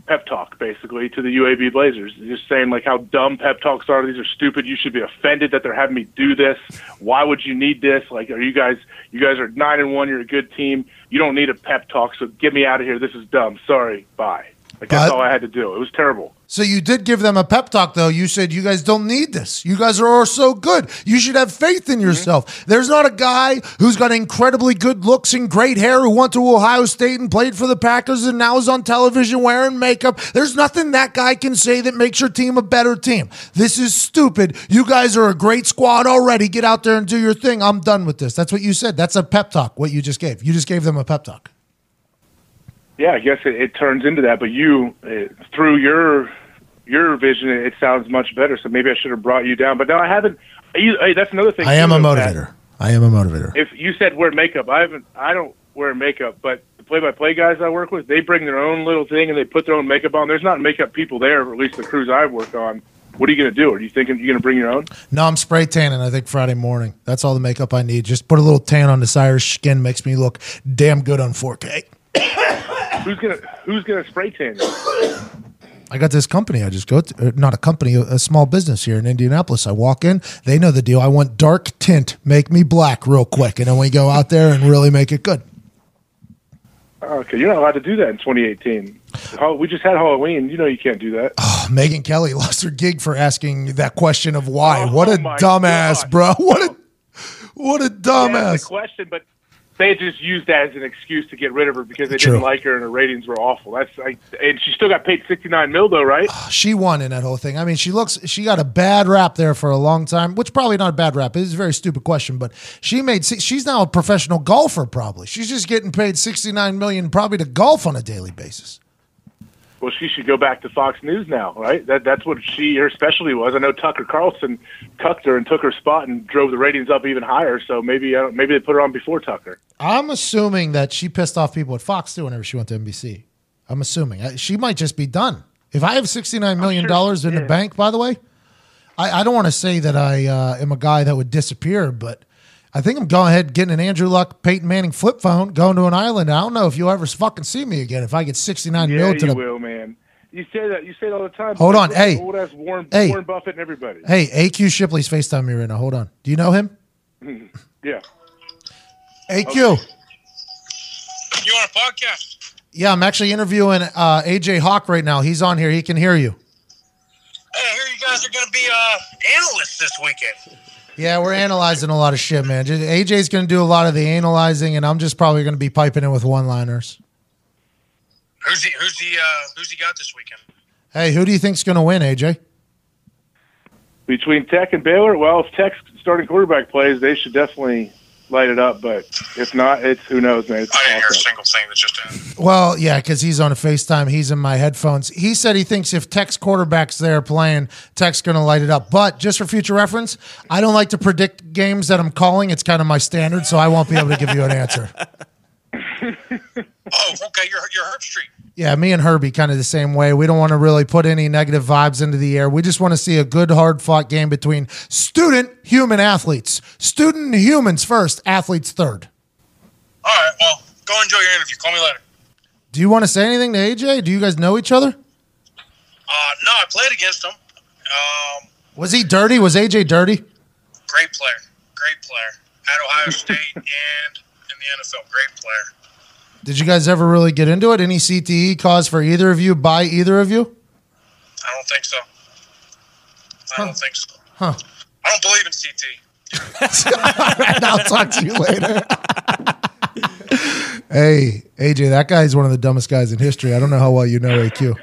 pep talk basically to the UAB Blazers, just saying like how dumb pep talks are. These are stupid. You should be offended that they're having me do this. Why would you need this? Like, are you guys? You guys are nine and one. You're a good team. You don't need a pep talk. So get me out of here. This is dumb. Sorry. Bye. Like that's But- all I had to do. It was terrible. So you did give them a pep talk, though. You said you guys don't need this. You guys are all so good. You should have faith in mm-hmm. yourself. There's not a guy who's got incredibly good looks and great hair who went to Ohio State and played for the Packers and now is on television wearing makeup. There's nothing that guy can say that makes your team a better team. This is stupid. You guys are a great squad already. Get out there and do your thing. I'm done with this. That's what you said. That's a pep talk. What you just gave. You just gave them a pep talk. Yeah, I guess it, it turns into that. But you, uh, through your your vision, it sounds much better. So maybe I should have brought you down. But no, I haven't. You, hey, that's another thing. I am a motivator. I am a motivator. If you said wear makeup, I haven't. I don't wear makeup, but the play-by-play guys I work with, they bring their own little thing and they put their own makeup on. There's not makeup people there, or at least the crews I work on. What are you going to do? Are you thinking you're going to bring your own? No, I'm spray tanning. I think Friday morning. That's all the makeup I need. Just put a little tan on this Irish skin. Makes me look damn good on 4K. Who's gonna Who's gonna spray tan? I got this company. I just go to, uh, not a company, a, small business here in Indianapolis. I walk in, they know the deal. I want dark tint, make me black real quick, and then we go out there and really make it good. Okay, you're not allowed to do that in 2018. Hall- We just had Halloween. You know you can't do that. Oh, Megyn Kelly lost her gig for asking that question of why. Oh, what a my dumbass, God. bro. What a what a dumbass. question, but they just used that as an excuse to get rid of her because they True. didn't like her and her ratings were awful. That's like, and she still got paid 69 mil though, right? Ah, she won in that whole thing. I mean, she looks she got a bad rap there for a long time, which probably not a bad rap. It is a very stupid question, but she made she's now a professional golfer probably. She's just getting paid 69 million probably to golf on a daily basis. Well, she should go back to Fox News now, right? That that's what she her specialty was. I know Tucker Carlson tucked her and took her spot and drove the ratings up even higher. So maybe I don't, maybe they put her on before Tucker. I'm assuming that she pissed off people at Fox too whenever she went to NBC. I'm assuming she might just be done. If I have 69 million dollars in the bank, by the way, I, I don't want to say that I uh, am a guy that would disappear, but I think I'm going ahead getting an Andrew Luck, Peyton Manning flip phone, going to an island. I don't know if you'll ever fucking see me again if I get 69 Yeah, mil you to the. will, man. You say that. You say it all the time. Hold on, hey. old ass Warren, Hey. Warren Buffett and everybody. Hey, AQ Shipley's FaceTime me right now. Hold on. Do you know him? Yeah. AQ. You on a podcast? Yeah, I'm actually interviewing uh, AJ Hawk right now. He's on here. He can hear you. Hey, I hear you guys are going to be uh, analysts this weekend. Yeah, we're analyzing a lot of shit, man. AJ's going to do a lot of the analyzing, and I'm just probably going to be piping in with one-liners. Who's he? Who's he? Uh, who's he got this weekend? Hey, who do you think's going to win, AJ? Between Tech and Baylor, well, if Tech's starting quarterback plays, they should definitely light it up. But if not, it's who knows, man. It's I didn't hear a single thing that just happened. Well, yeah, because he's on a FaceTime. He's in my headphones. He said he thinks if Tech's quarterback's there playing, Tech's going to light it up. But just for future reference, I don't like to predict games that I'm calling. It's kind of my standard, so I won't be able to give you an answer. Oh, okay. You're you're Herbstreit. Yeah, me and Herbie kind of the same way. We don't want to really put any negative vibes into the air. We just want to see a good, hard fought game between student human athletes. Student humans first, athletes third. All right. Well, go enjoy your interview. Call me later. Do you want to say anything to AJ? Do you guys know each other? Uh, no, I played against him. Um, Was he dirty? Was AJ dirty? great player. Great player at Ohio State and in the NFL. Great player. Did you guys ever really get into it? Any CTE cause for either of you by either of you? I don't think so. I don't think so. Huh. I don't believe in CT. and I'll talk to you later. hey, AJ, that guy's one of the dumbest guys in history. I don't know how well you know AQ.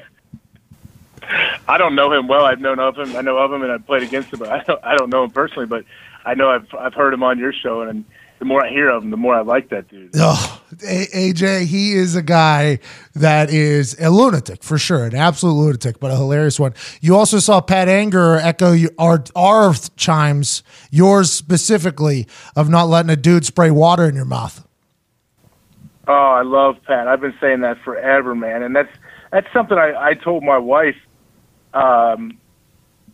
I don't know him well. I've known of him. I know of him, and I've played against him. But I don't. I don't know him personally. But I know I've I've heard him on your show, and the more I hear of him, the more I like that dude. Oh, A- AJ, he is a guy that is a lunatic for sure, an absolute lunatic, but a hilarious one. You also saw Pat Angerer echo our our chimes, yours specifically, of not letting a dude spray water in your mouth. Oh, I love Pat. I've been saying that forever, man. And that's that's something I, I told my wife. Um,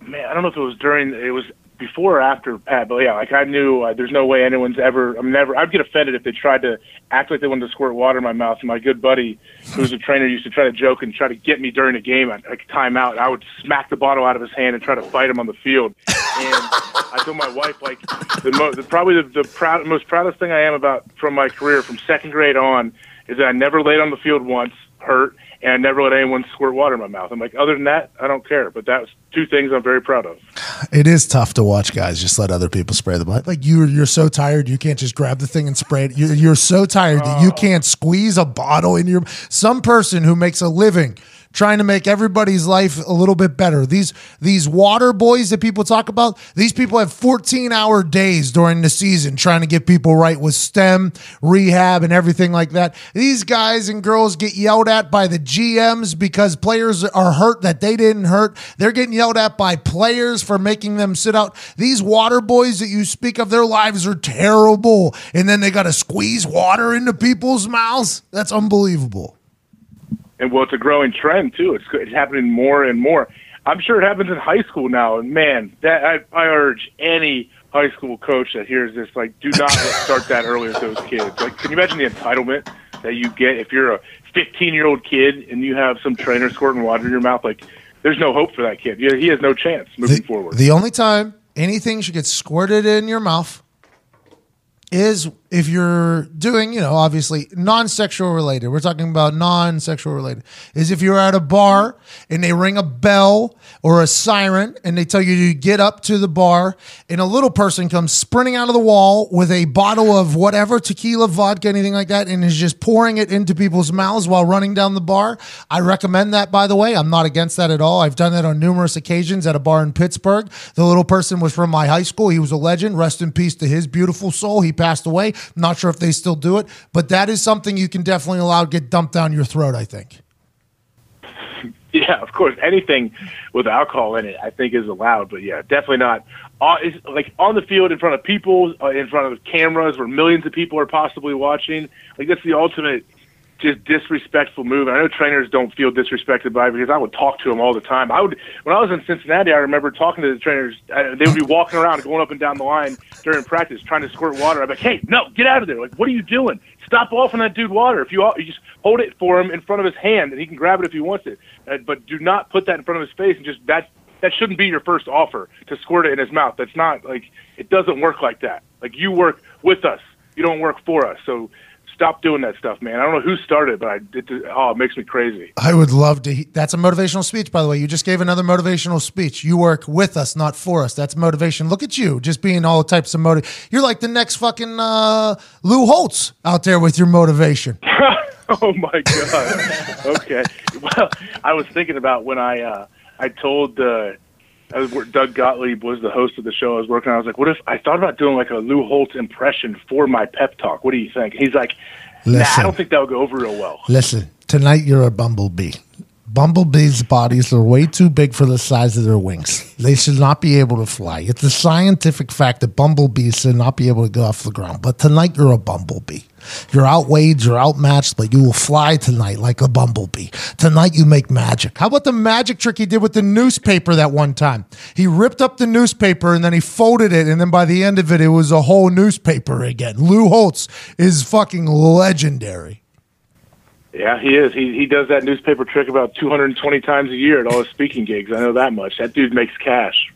man, I don't know if it was during, it was before or after Pat, but yeah, like I knew uh, there's no way anyone's ever. I'm never. I'd get offended if they tried to act like they wanted to squirt water in my mouth. And my good buddy, who was a trainer, used to try to joke and try to get me during a game, at like timeout. I would smack the bottle out of his hand and try to fight him on the field. And I told my wife, like, the, mo- the probably the, the proud, most proudest thing I am about from my career from second grade on is that I never laid on the field once hurt, and I never let anyone squirt water in my mouth. I'm like, other than that, I don't care. But that's two things I'm very proud of. It is tough to watch guys just let other people spray the blood. Like you, you're so tired, you can't just grab the thing and spray it. You're, you're so tired that you oh. can't squeeze a bottle in your. Some person who makes a living trying to make everybody's life a little bit better. These these water boys that people talk about, these people have 14 hour days during the season trying to get people right with stim, rehab, and everything like that. These guys and girls get yelled at by the GMs because players are hurt that they didn't hurt. They're getting yelled at by players for making them sit out. These water boys that you speak of, their lives are terrible. And then they got to squeeze water into people's mouths. That's unbelievable. And well, it's a growing trend too. It's it's happening more and more. I'm sure it happens in high school now. And man, that I, I urge any high school coach that hears this, like, do not start that early with those kids. Like, can you imagine the entitlement that you get if you're a 15 year old kid and you have some trainer squirting water in your mouth? Like, there's no hope for that kid. Yeah, He has no chance moving the, forward. The only time anything should get squirted in your mouth is if you're doing, you know, obviously non-sexual related. We're talking about non-sexual related. Is if you're at a bar and they ring a bell or a siren and they tell you to get up to the bar and a little person comes sprinting out of the wall with a bottle of whatever tequila, vodka, anything like that, and is just pouring it into people's mouths while running down the bar. I recommend that, by the way. I'm not against that at all. I've done that on numerous occasions at a bar in Pittsburgh. The little person was from my high school. He was a legend. Rest in peace to his beautiful soul. He passed away. Not sure if they still do it, but that is something you can definitely allow to get dumped down your throat, I think. Yeah, of course. Anything with alcohol in it, I think, is allowed. But yeah, definitely not. Uh, it's like on the field in front of people, uh, in front of cameras, where millions of people are possibly watching. Like that's the ultimate, just disrespectful move. And I know trainers don't feel disrespected by it because I would talk to them all the time. I would when I was in Cincinnati. I remember talking to the trainers. They would be walking around, going up and down the line during practice, trying to squirt water. I'm like, hey, no, get out of there! Like, what are you doing? Stop offering that dude water. If you, you just hold it for him in front of his hand, and he can grab it if he wants it. Uh, but do not put that in front of his face and just that. That shouldn't be your first offer to squirt it in his mouth. That's not like it doesn't work like that. Like you work with us, you don't work for us. So stop doing that stuff, man. I don't know who started, but I it, oh, it makes me crazy. I would love to. He- That's a motivational speech, by the way. You just gave another motivational speech. You work with us, not for us. That's motivation. Look at you, just being all types of motive. You're like the next fucking uh, Lou Holtz out there with your motivation. oh my god. okay. Well, I was thinking about when I uh, I told uh, was, Doug Gottlieb was the host of the show I was working on. I was like, what if I thought about doing like a Lou Holtz impression for my pep talk? What do you think? He's like, Nah, I don't think that would go over real well. Listen, tonight you're a bumblebee. Bumblebees' bodies are way too big for the size of their wings. They should not be able to fly. It's a scientific fact that bumblebees should not be able to go off the ground. But tonight you're a bumblebee. You're outweighed, you're outmatched, but you will fly tonight like a bumblebee. Tonight you make magic. How about the magic trick he did with the newspaper that one time? He ripped up the newspaper and then he folded it, and then by the end of it, it was a whole newspaper again. Lou Holtz is fucking legendary. Yeah, he is. He he does that newspaper trick about 220 times a year at all his speaking gigs. I know that much. That dude makes cash.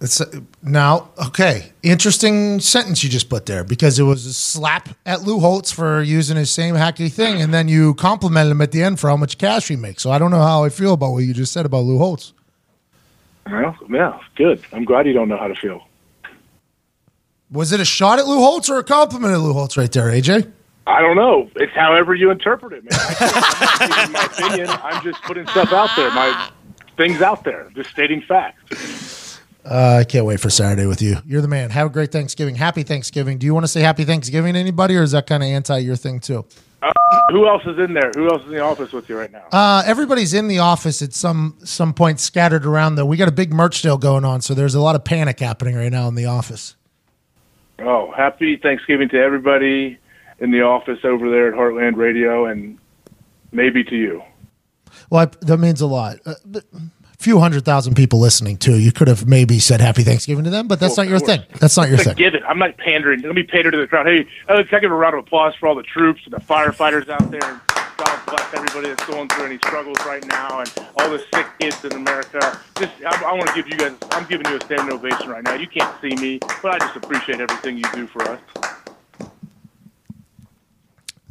It's, uh, now, okay, interesting sentence you just put there because it was a slap at Lou Holtz for using his same hacky thing, and then you complimented him at the end for how much cash he makes. So I don't know how I feel about what you just said about Lou Holtz. Well, yeah, good. I'm glad you don't know how to feel. Was it a shot at Lou Holtz or a compliment at Lou Holtz right there, AJ? I don't know. It's however you interpret it, man. I I'm my opinion. I'm just putting stuff out there. My things out there. Just stating facts. Uh, I can't wait for Saturday with you. You're the man. Have a great Thanksgiving. Happy Thanksgiving. Do you want to say Happy Thanksgiving to anybody, or is that kind of anti your thing too? Who else is in there? Who else is in the office with you right now? Uh, everybody's in the office at some some point, scattered around. Though we got a big merch sale going on, so there's a lot of panic happening right now in the office. Oh, happy Thanksgiving to everybody in the office over there at Heartland Radio, and maybe to you. Well, I, that means a lot. Uh, a few hundred thousand people listening too. You could have maybe said Happy Thanksgiving to them, but that's Well, not your thing. That's not your thing. give it. I'm not pandering. Let me pander to the crowd. Hey, uh, can I give a round of applause for all the troops and the firefighters out there? And God bless everybody that's going through any struggles right now, and all the sick kids in America. Just, I, I want to give you guys. I'm giving you a standing ovation right now. You can't see me, but I just appreciate everything you do for us.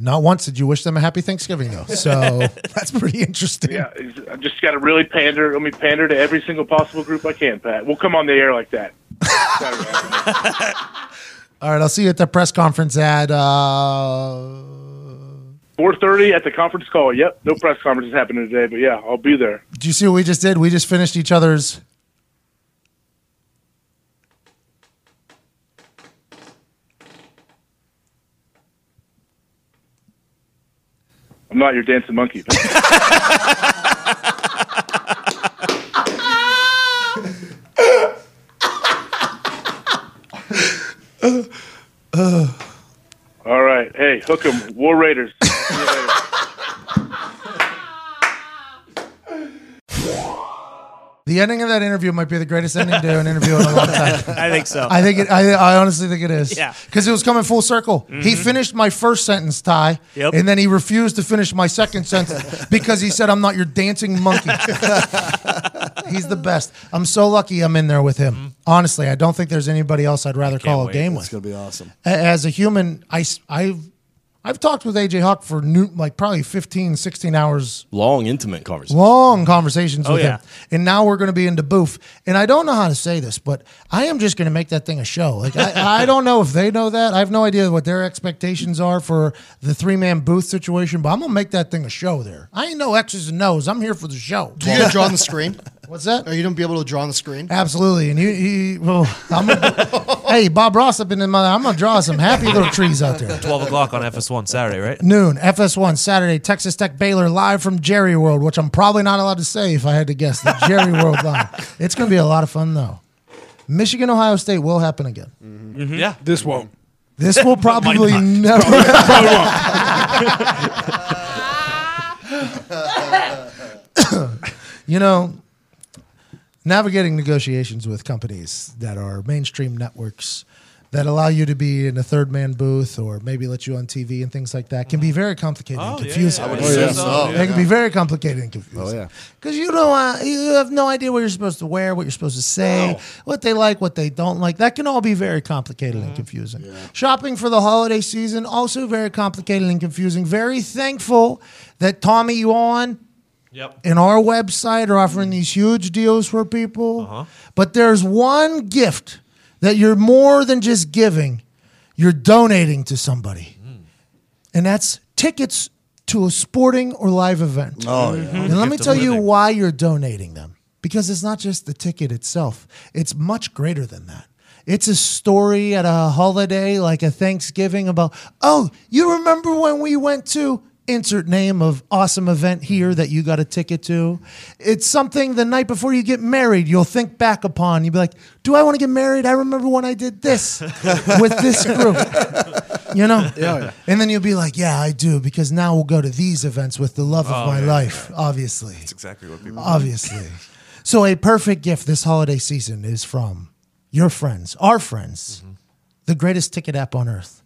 Not once did you wish them a Happy Thanksgiving though. So that's pretty interesting. Yeah, I just got to really pander. Let me pander to every single possible group I can, Pat. We'll come on the air like that. All right, I'll see you at the press conference at. Uh, 4:30 at the conference call. Yep, no press conference is happening today, but yeah, I'll be there. do you see what we just did? We just finished each other's. I'm not your dancing monkey. All right. Hey, hook 'em. War Raiders. See you later. The ending of that interview might be the greatest ending to an interview in a long time. I think so. I think it. I, I honestly think it is. Yeah. Because it was coming full circle. He mm-hmm. finished my first sentence, Ty, Yep. and then he refused to finish my second sentence because he said, "I'm not your dancing monkey." He's the best. I'm so lucky I'm in there with him. Mm-hmm. Honestly, I don't think there's anybody else I'd rather call a wait. game It's with. It's gonna be awesome. As a human, I, s- I've I've talked with AJ Hawk for new, like probably 15, 16 hours Long, intimate conversations. long conversations oh, with yeah. him. And now we're going to be into booth. And I don't know how to say this, but I am just going to make that thing a show. Like I, I don't know if they know that. I have no idea what their expectations are for the three man booth situation, but I'm going to make that thing a show there. I ain't no X's and O's. I'm here for the show. Do you get to draw on the screen? What's that? Are you gonna be able to draw on the screen? Absolutely. And he, he well, I'm gonna, hey, Bob Ross up in the mother. I'm going to draw some happy little trees out there. 12 o'clock on FS1 Saturday, right? Noon, FS1 Saturday, Texas Tech Baylor live from Jerry World, which I'm probably not allowed to say if I had to guess. The Jerry World live. It's going to be a lot of fun though. Michigan Ohio State will happen again. Mm-hmm. Yeah. This won't. This will probably not. never. you know, navigating negotiations with companies that are mainstream networks that allow you to be in a third man booth or maybe let you on TV and things like that can be very complicated and Oh, yeah, confusing. yeah, would assume so. They can be very complicated and confusing. Oh, yeah. Because you don't, uh, you have no idea what you're supposed to wear, what you're supposed to say, what they like, what they don't like. That can all be very complicated and confusing. Shopping for the holiday season also very complicated and confusing. Very thankful that Tommy Yuan Yep. and our website are offering these huge deals for people. Uh-huh. But there's one gift that you're more than just giving, you're donating to somebody. Mm. And that's tickets to a sporting or live event. Oh yeah. Mm-hmm. And let me Gift of tell you why you're donating them. Because it's not just the ticket itself, it's much greater than that. It's a story at a holiday like a Thanksgiving about, oh, you remember when we went to insert name of awesome event here that you got a ticket to? It's something the night before you get married, you'll think back upon. You'll be like, do I want to get married? I remember when I did this with this group. You know? yeah. And then you'll be like, yeah, I do, because now we'll go to these events with the love of oh, my life, obviously. That's exactly what people Obviously. so, a perfect gift this holiday season is from your friends, our friends, mm-hmm. the greatest ticket app on earth.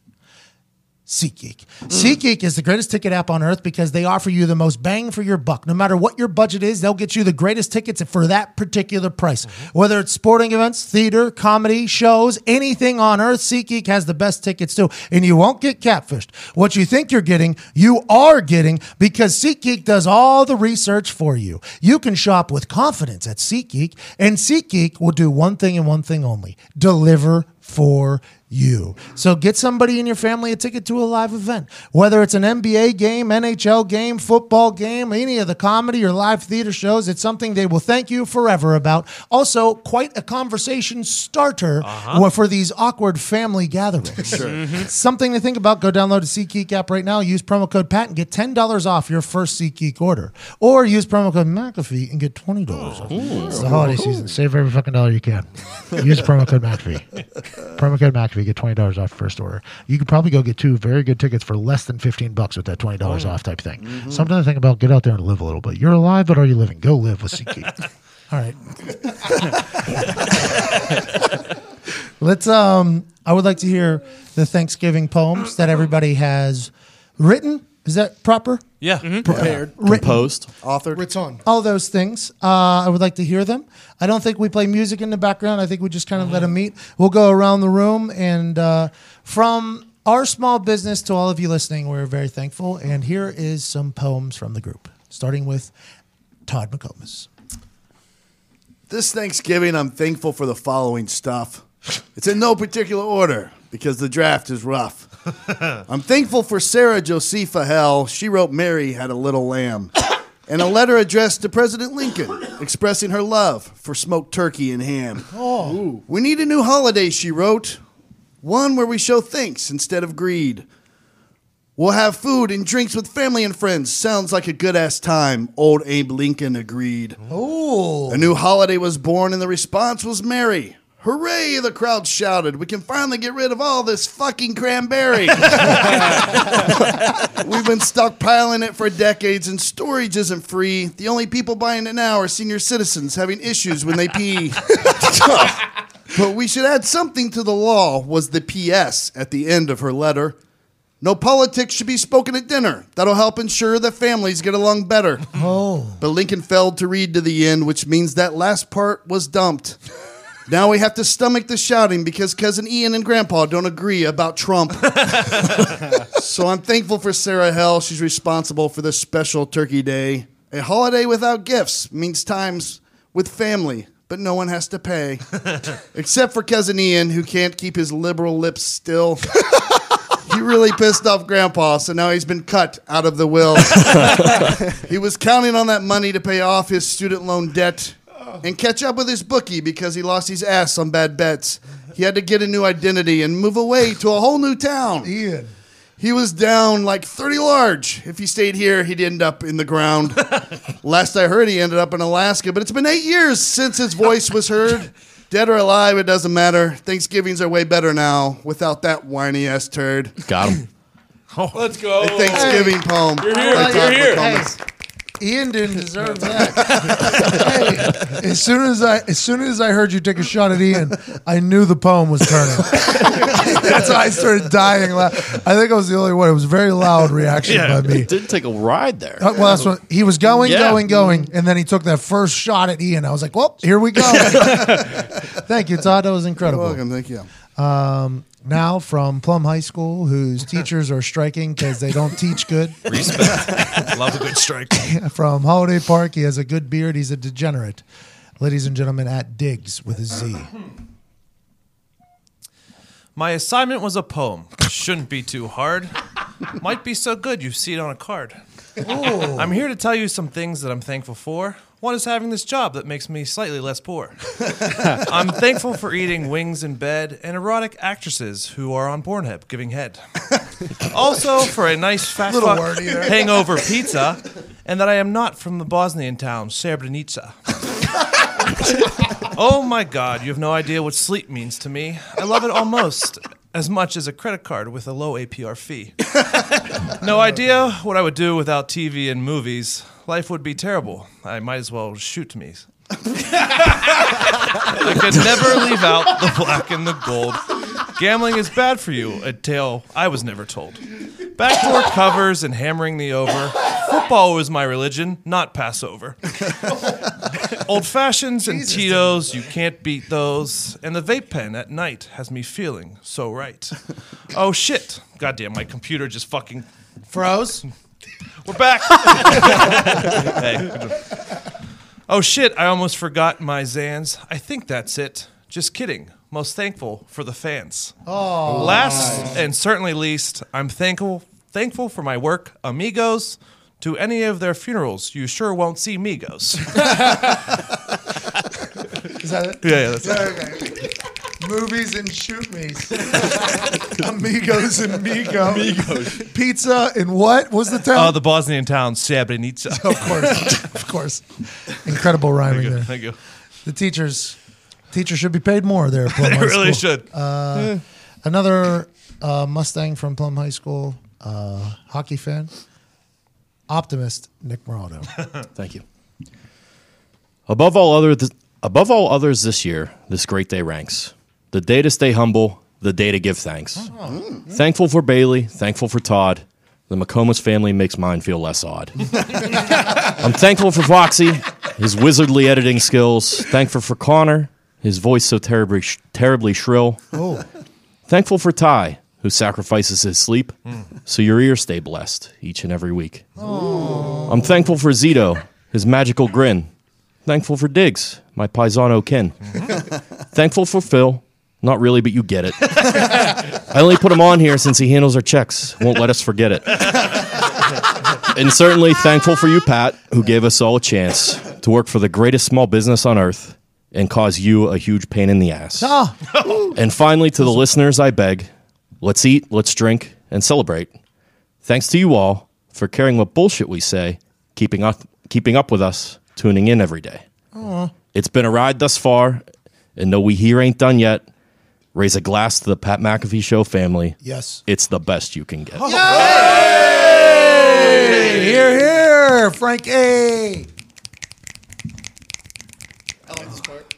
SeatGeek. SeatGeek is the greatest ticket app on earth because they offer you the most bang for your buck. No matter what your budget is, they'll get you the greatest tickets for that particular price. Whether it's sporting events, theater, comedy, shows, anything on earth, SeatGeek has the best tickets too. And you won't get catfished. What you think you're getting, you are getting because SeatGeek does all the research for you. You can shop with confidence at SeatGeek, and SeatGeek will do one thing and one thing only deliver for you. So get somebody in your family a ticket to a live event, whether it's an NBA game, NHL game, football game, any of the comedy or live theater shows. It's something they will thank you forever about. Also, quite a conversation starter uh-huh. wa- for these awkward family gatherings. Mm-hmm. Something to think about. Go download the SeatGeek app right now. Use promo code PAT and get $10 off your first SeatGeek order. Or use promo code McAfee and get $20 off. It's the holiday season. Save every fucking dollar you can. Use promo code McAfee. promo code McAfee. You get twenty dollars off first order. You could probably go get two very good tickets for less than fifteen bucks with that twenty dollars off type thing. Something to think about. Get out there and live a little bit. You're alive, but are you living? Go live with SeatGeek. All right. Let's. Um, I would like to hear the Thanksgiving poems that everybody has written. Is that proper? Yeah. Prepared, Written. Composed. authored. Ritz on. all those things. Uh, I would like to hear them. I don't think we play music in the background. I think we just kind of let them meet. We'll go around the room, and uh, from our small business to all of you listening, we're very thankful. And here is some poems from the group, starting with Todd McComas. This Thanksgiving, I'm thankful for the following stuff. It's in no particular order because the draft is rough. I'm thankful for Sarah Josepha Hale. She wrote Mary Had a Little Lamb. And a letter addressed to President Lincoln expressing her love for smoked turkey and ham. Oh. We need a new holiday, she wrote. One where we show thanks instead of greed. We'll have food and drinks with family and friends. Sounds like a good ass time, old Abe Lincoln agreed. Oh, A new holiday was born, and the response was merry. Hooray, the crowd shouted. We can finally get rid of all this fucking cranberry. We've been stockpiling it for decades, and storage isn't free. The only people buying it now are senior citizens having issues when they pee. but we should add something to the law, was the P.S. at the end of her letter. No politics should be spoken at dinner. That'll help ensure that families get along better. oh, But Lincoln failed to read to the end, which means that last part was dumped. Now we have to stomach the shouting because cousin Ian and Grandpa don't agree about Trump. so I'm thankful for Sarah Hale. She's responsible for this special Turkey Day. A holiday without gifts means times with family, but no one has to pay. Except for cousin Ian, who can't keep his liberal lips still. he really pissed off Grandpa, so now he's been cut out of the will. he was counting on that money to pay off his student loan debt and catch up with his bookie because he lost his ass on bad bets. He had to get a new identity and move away to a whole new town. Ian. He was down like 30 large. If he stayed here, he'd end up in the ground. Last I heard, he ended up in Alaska, but it's been eight years since his voice was heard. Dead or alive, it doesn't matter. Thanksgivings are way better now without that whiny ass turd. Got him. Let's go. A Thanksgiving poem. You're here. by You're here. McComas. Ian didn't deserve that. hey, as soon as I as soon as I heard you take a shot at Ian, I knew the poem was turning. That's why I started dying. la- I think I was the only one. It was a very loud reaction by me. Didn't take a ride there. Uh, Well, that's what he was going, Yeah. going, going, and then he took that first shot at Ian. I was like, "Well, here we go." Thank you, Todd. That was incredible. Welcome, thank you. Um, now from Plum High School, whose teachers are striking because they don't teach good. Respect. Love a good strike. from Holiday Park, he has a good beard. He's a degenerate. Ladies and gentlemen, at Diggs with a Z. My assignment was a poem. Shouldn't be too hard. Might be so good you see it on a card. I'm here to tell you some things that I'm thankful for. One is having this job that makes me slightly less poor. I'm thankful for eating wings in bed and erotic actresses who are on Pornhub giving head. Also for a nice fat fuck hangover pizza, and that I am not from the Bosnian town Srebrenica. Oh my God, you have no idea what sleep means to me. I love it almost as much as a credit card with a low APR fee. no idea what I would do without TV and movies. Life would be terrible. I might as well shoot me. I could never leave out the black and the gold. Gambling is bad for you, a tale I was never told. Backdoor covers and hammering the over. Football was my religion, not Passover. Old fashions and Tito's, you can't beat those. And the vape pen at night has me feeling so right. Oh shit. Goddamn, my computer just fucking. Froze. We're back. hey. Oh shit, I almost forgot my Zans. I think that's it. Just kidding. Most thankful for the fans. Oh. Last and certainly least, I'm thankful thankful for my work, amigos. To any of their funerals, you sure won't see Migos. Is that it? yeah, yeah, that's Okay. Movies and shoot me's. Amigos and Migo. Amigos. Pizza and what was the town? Oh, the Bosnian town Srebrenica. of course. of course. Incredible rhyming there. Thank you. The teachers teachers should be paid more there. at Plum They High really School. should. Another uh, Mustang from Plum High School, uh, hockey fan, optimist Nick Morado. Thank you. Above all other th- above all others this year, this great day ranks. The day to stay humble, the day to give thanks. Thankful for Bailey, thankful for Todd. The McComas family makes mine feel less odd. I'm thankful for Foxy, his wizardly editing skills. Thankful for Connor, his voice so terribly sh- terribly shrill. Oh, Thankful for Ty, who sacrifices his sleep so your ears stay blessed each and every week. I'm thankful for Zito, his magical grin. Thankful for Diggs, my paisano kin. thankful for Phil. Not really, but you get it. I only put him on here since he handles our checks. Won't let us forget it. and certainly thankful for you, Pat, who gave us all a chance to work for the greatest small business on earth and cause you a huge pain in the ass. oh, And finally, to the listeners, I beg, let's eat, let's drink, and celebrate. Thanks to you all for caring what bullshit we say, keeping up, keeping up with us, tuning in every day. It's been a ride thus far, and though we here ain't done yet, raise a glass to the Pat McAfee Show family. yes. It's the best you can get. Hey, here, here, Frank A. I like this part.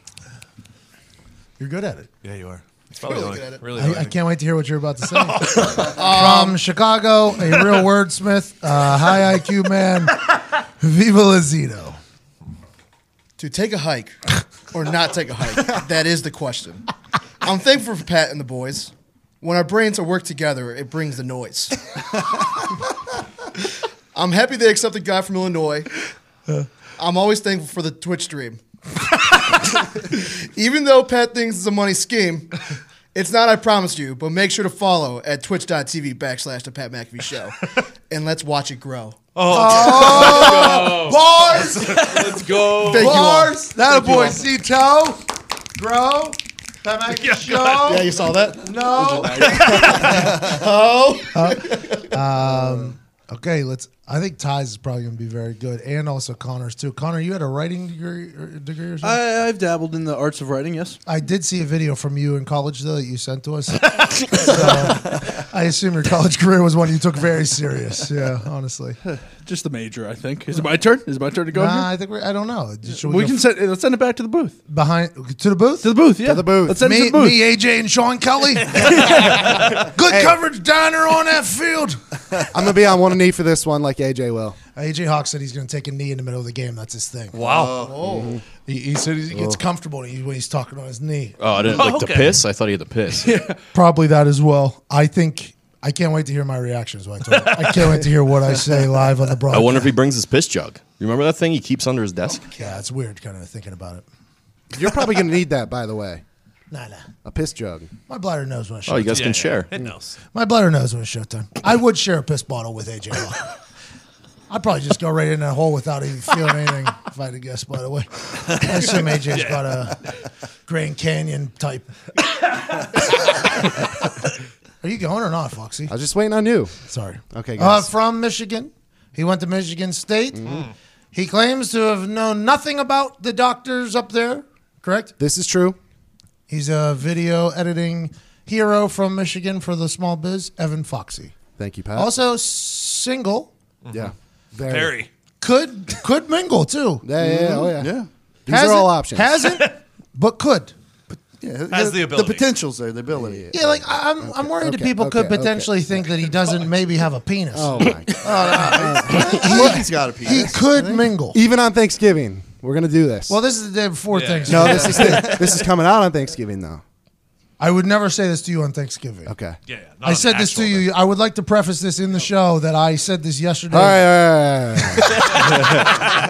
You're good at it. Yeah, you are. It's probably Really good at it. really the I, I only- can't wait to hear what you're about to say. From Chicago, a real wordsmith, uh, high IQ man, Viva Lazito. To take a hike or not take a hike, that is the question. I'm thankful for Pat and the boys. When our brains are worked together, it brings the noise. I'm happy they accepted God from Illinois. I'm always thankful for the Twitch stream. Even though Pat thinks it's a money scheme, it's not, I promise you, but make sure to follow at twitch.tv backslash the Pat McAfee Show. And let's watch it grow. Oh, oh. bars! Let's go. Thank you all. Bars! That a boy, Zito. Grow. Pat McAfee Show. Yeah, you saw that? No. Oh. Uh, um, Okay, let's. I think Ty's is probably going to be very good, and also Connor's too. Connor, you had a writing degree or, degree or something? I, I've dabbled in the arts of writing. Yes. I did see a video from you in college though that you sent to us. so, I assume your college career was one you took very serious. Yeah, honestly. Just the major, I think. Is it my turn? Is it my turn to go? Nah, here? I think we're, I don't know. Should we go can f- send. Let's send it back to the booth. behind to the booth. To the booth. Yeah. the booth. Let's send it to the booth. me, AJ, and Sean Kelley. Good coverage diner on that field. I'm gonna be on one knee for this one, like AJ will. AJ Hawk said he's going to take a knee in the middle of the game. That's his thing. Wow. Oh. He, he said he gets oh. comfortable when he- when he's talking on his knee. Oh, I didn't oh, like okay. to piss. I thought he had to piss. Probably that as well. I think I can't wait to hear my reactions. When I, told. I can't wait to hear what I say live on the broadcast. I wonder if he brings his piss jug. You remember that thing he keeps under his desk? Yeah, it's weird, kind of thinking about it. You're probably gonna need that, by the way. Nah, nah. A piss jug. My bladder knows when it's Oh, you guys can share. It knows. My bladder knows when it's showtime. I would share a piss bottle with AJ. Hawk. I'd probably just go right in that hole without even feeling anything. If I had to guess, by the way, I assume AJ's got a Grand Canyon type. Are you going or not, Foxy? I was just waiting on you. Sorry. Okay, Uh, guys. from Michigan. He went to Michigan State. Mm-hmm. He claims to have known nothing about the doctors up there. Correct. This is true. He's a video editing hero from Michigan for the small biz, Evan Foxy. Thank you, Pat. Also single. Mm-hmm. yeah. Very. Very. Could could mingle too. Yeah, yeah, yeah. Oh, yeah. Yeah. These are all options. Hasn't, but could. Yeah, Has the ability. The potential's there, the ability. Yeah, like I- I'm, I'm worried that okay, people could okay, okay. potentially think that he doesn't maybe have a penis. Oh my god! Look, he's got a penis. he could mingle. Even on Thanksgiving, we're gonna do this. Well, this is the day before Yeah. Thanksgiving. no, this is this is coming out on Thanksgiving though. I would never say this to you on Thanksgiving. Okay. Yeah, yeah, not I on said this to actual day. you. I would like to preface this in the show that I said this yesterday. All right, all right,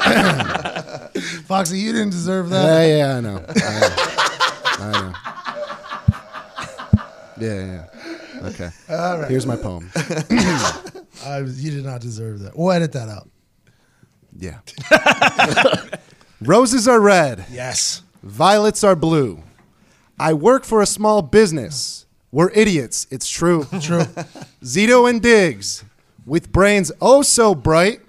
all right. Foxy, you didn't deserve Yeah, that. yeah, I know. I know. I know. Yeah, yeah. yeah. Okay. All right. Here's my poem. I was- you did not deserve that. We'll edit that out. Yeah. Roses are red. Yes. Violets are blue. I work for a small business. We're idiots. It's true. True. Zito and Diggs, with brains oh so bright,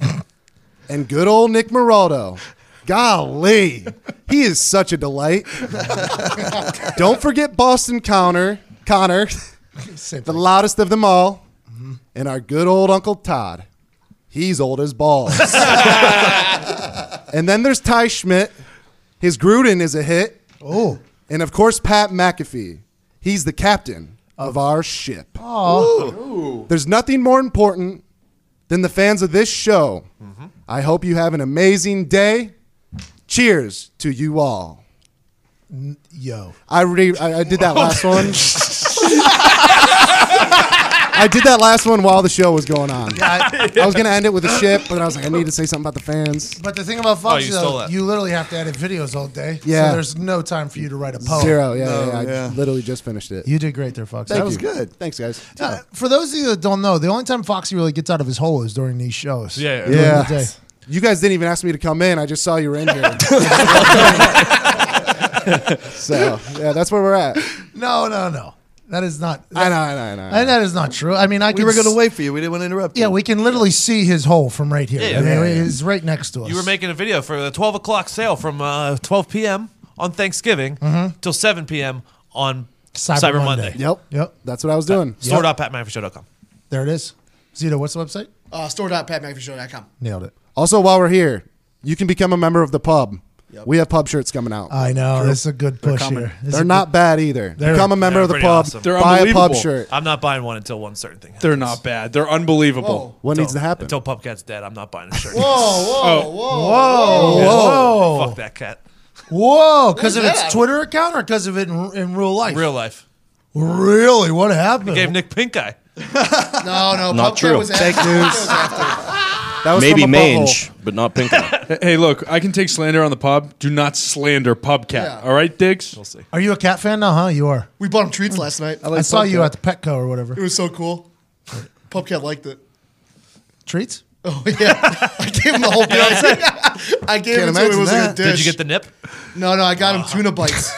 and good old Nick Moraldo. Golly, he is such a delight. Don't forget Boston Connor, Connor, the loudest of them all, mm-hmm. and our good old Uncle Todd. He's old as balls. and then there's Ty Schmidt. His Gruden is a hit. Oh. And of course, Pat McAfee. He's the captain of our ship. Oh. There's nothing more important than the fans of this show. Mm-hmm. I hope you have an amazing day. Cheers to you all. Yo. I, re- I, I did that last one. I did that last one while the show was going on. I- I was going to end it with a ship, but I was like, I need to say something about the fans. but the thing about Foxy, you stole though, that. you literally have to edit videos all day. Yeah. So there's no time for you to write a poem. Zero. Yeah, No, yeah, I yeah. literally just finished it. You did great there, Foxy. Thank was you. good. Thanks, guys. Uh, for those of you that don't know, the only time Foxy really gets out of his hole is during these shows. Yeah, yeah. During Yeah. the day. You guys didn't even ask me to come in. I just saw you were in here. so, yeah, that's where we're at. No, no, no. That is not. I know, I know, I know. And that is not true. I mean, I We can were going to wait for you. We didn't want to interrupt you. Yeah, we can literally see his hole from right here. Yeah, I mean, yeah, He's right next to us. You were making a video for the 12 o'clock sale from uh, 12 p.m. on Thanksgiving till 7 p.m. on Cyber Cyber, Monday. Monday. Yep. Yep. That's what I was doing. Store.patmcafeeshow.com. There it is. Zito, what's the website? Uh, store.patmcafeeshow.com. Nailed it. Also, while we're here, you can become a member of the pub. We have pub shirts coming out. I know. This is a good push coming. here. This They're is not bad either. They're- Become a member of the pub. awesome. They're buy a pub shirt. I'm not buying one until one certain thing happens. They're not bad. They're unbelievable. What needs to happen? Until Pupcat's dead, I'm not buying a shirt. Whoa, whoa, oh. whoa. Whoa, whoa, Fuck that cat. whoa! Because of Where's its? Twitter account or because of it in, in real life? Real life. Really? What happened? He gave Nick pink eye. No, no. Not Pupcat true. Was Fake news. Pupcat was after. That was Maybe from a butthole. mange, but not pink eye. Hey, look, I can take slander on the pub. Do not slander Pubcat. Yeah. All right, Diggs? We'll see. Are you a cat fan now? Huh? You are. We bought him treats last night. I saw you at the Petco or whatever. It was so cool. Pupcat liked it. Treats? Oh yeah, I gave him the whole bag. I gave Can't him to him. It imagine was like a that. dish. Did you get the nip? No, no. I got him tuna bites.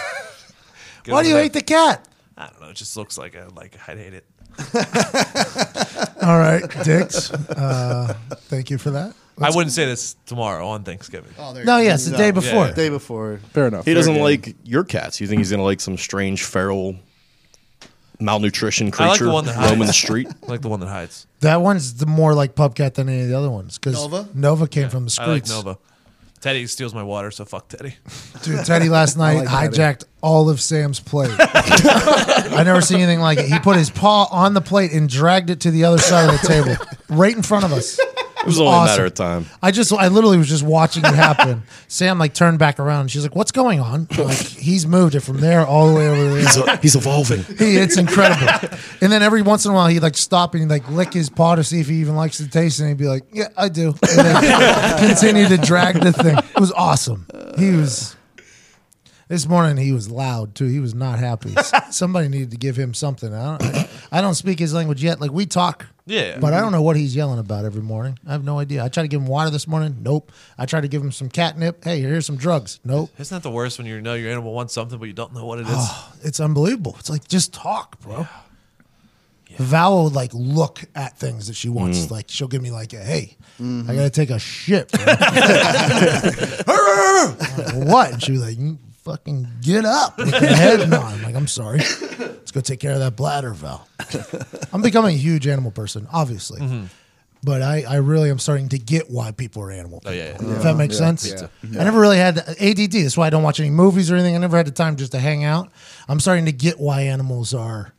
Why do you hate the cat? I don't know. It just looks like a, like I'd hate it. All right, Diggs. Uh, thank you for that. I wouldn't say this tomorrow on Thanksgiving. Oh, there. No, go. yes, the day before. yeah. Day before. Fair enough. He doesn't game. like your cats. You think he's gonna like some strange feral malnutrition creature I like the one that roaming the street? I like the one that hides. That one's the more like Pubcat than any of the other ones because Nova? Nova came from the I like streets. Nova. Teddy steals my water, so fuck Teddy. Dude, Teddy last night like Teddy. hijacked all of Sam's plate. I never seen anything like it. He put his paw on the plate and dragged it to the other side of the table, right in front of us. It was only a matter of time. I just, I literally was just watching it happen. Sam like turned back around. And she's like, "What's going on?" I'm like he's moved it from there all the way over there. He's, he's evolving. He, it's incredible. And then every once in a while, he'd like stop and he'd like lick his paw to see if he even likes the taste, and he'd be like, "Yeah, I do." And then continue to drag the thing. It was awesome. He was. This morning he was loud too. He was not happy. Somebody needed to give him something. I don't, I, I don't speak his language yet. Like we talk, Yeah. but I don't know what he's yelling about every morning. I have no idea. I tried to give him water this morning. Nope. I tried to give him some catnip. Hey, here's some drugs. Nope. Isn't that the worst when you know your animal wants something but you don't know what it is? Oh, it's unbelievable. It's like just talk, bro. Val will like look at things that she wants. Mm. Like she'll give me like a hey, I mm-hmm. gotta take a shit. like, what? And she was like, "You fucking get up with your head nod. I'm like, I'm sorry. Let's go take care of that bladder, Val. I'm becoming a huge animal person, obviously. Mm-hmm. but I, I really am starting to get why people are animal people. Oh, yeah, yeah. If that makes sense. Yeah. I never really had the, ADD. That's why I don't watch any movies or anything. I never had the time just to hang out. I'm starting to get why animals are.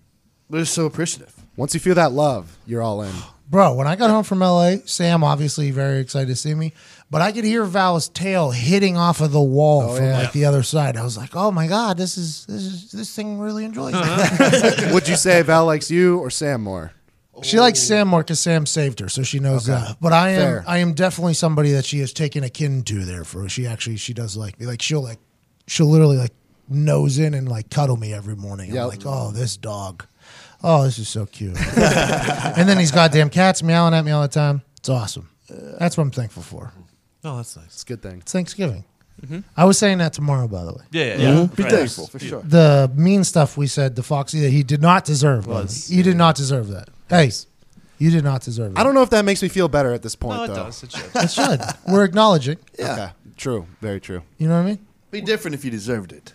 They're so appreciative. Once you feel that love, you're all in. Bro, when I got home from LA, Sam obviously very excited to see me, but I could hear Val's tail hitting off of the wall oh, from yeah. like the other side. I was like, "Oh my god, this is this is this thing really enjoys it." Would you say Val likes you or Sam more? She likes Sam more because Sam saved her, so she knows that. But I am Fair. I am definitely somebody that she has taken a kin to there for. She actually she does like me. Like she'll like she'll literally like nose in and like cuddle me every morning. I'm like, oh, this dog. Oh, this is so cute. and then these goddamn cats meowing at me all the time. It's awesome. That's what I'm thankful for. Oh, that's nice. It's a good thing. It's Thanksgiving. Mm-hmm. I was saying that tomorrow, by the way. Yeah, yeah, mm-hmm. yeah. Be thankful for sure. The mean stuff we said to Foxy that he did not deserve. Was, way. You did not deserve that. Hey, you did not deserve that. I don't know if that makes me feel better at this point, No, it though. does. It should. It should. We're acknowledging. Okay. True. Very true. You know what I mean? Be different if you deserved it.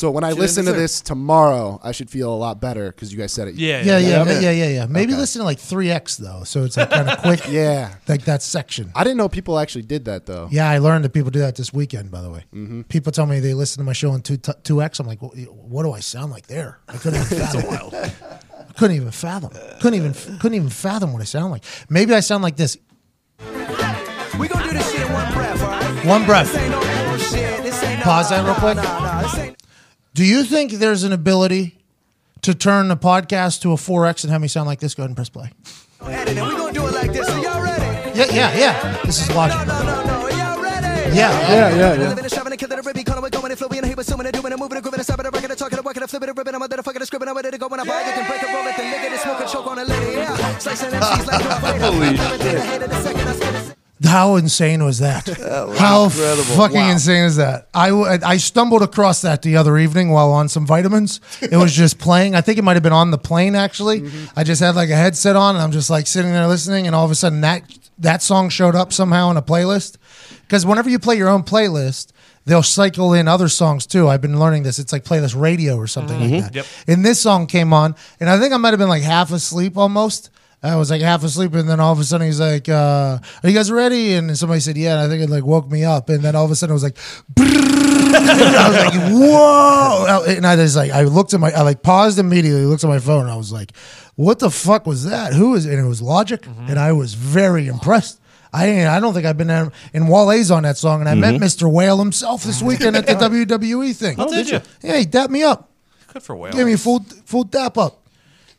So when I Shouldn't listen to deserve- this tomorrow, I should feel a lot better because you guys said it. Yeah, Yeah, yeah, Yeah. yeah, yeah, yeah. Maybe Okay. listen to like three X though, so it's like kind of quick. Yeah. like that section. I didn't know people actually did that though. Yeah, I learned that people do that this weekend. By the way, mm-hmm. people tell me they listen to my show on two two X. I'm like, what, what do I sound like there? I couldn't even fathom. wild. I couldn't even fathom. Couldn't even couldn't even fathom what I sound like. Maybe I sound like this. We gonna do this shit in one breath, all right? One breath. This ain't no bullshit. This ain't no, Pause that real quick. Do you think there's an ability to turn the podcast to a four X and have me sound like this? Go ahead and press play. no editing. We gonna do it like this. Are y'all ready? Yeah, yeah, yeah. This is logic. No, no, no. Are y'all ready? Yeah. Yeah, yeah, yeah. Living and shoving and killing and ripping, calling, going and flipping and he was assuming and doing and moving and grooving and stopping and breaking and talking and walking and flipping and ripping. I'm a motherfucker and scribbling. I'm ready to go when I buy it. Can break and roll it, then lick it and smoke and choke on a lady. Yeah. Slicing them cheese like Holy shit. How insane was that? How fucking insane is that? I, I stumbled across that the other evening while on some vitamins. It was just playing. I think it might have been on the plane actually. I just had like a headset on and I'm just like sitting there listening, and all of a sudden that that song showed up somehow in a playlist. Because whenever you play your own playlist, they'll cycle in other songs too. I've been learning this. It's like playlist radio or something like that. Yep. And this song came on, and I think I might have been like half asleep almost. I was like half asleep, and then all of a sudden he's like, uh, "Are you guys ready?" And somebody said, "Yeah." And I think it like woke me up, and then all of a sudden it was like, I was like, "Whoa!" And I just like I looked at my, I like paused immediately, looked at my phone, and I was like, "What the fuck was that? Who is?" And it was Logic, and I was very impressed. I I don't think I've been in, in Wale's on that song, and I met Mr. Whale himself this weekend at the WWE thing. Oh, did you? Yeah, he dapped me up. Good for whale. Gave me a full full dap up.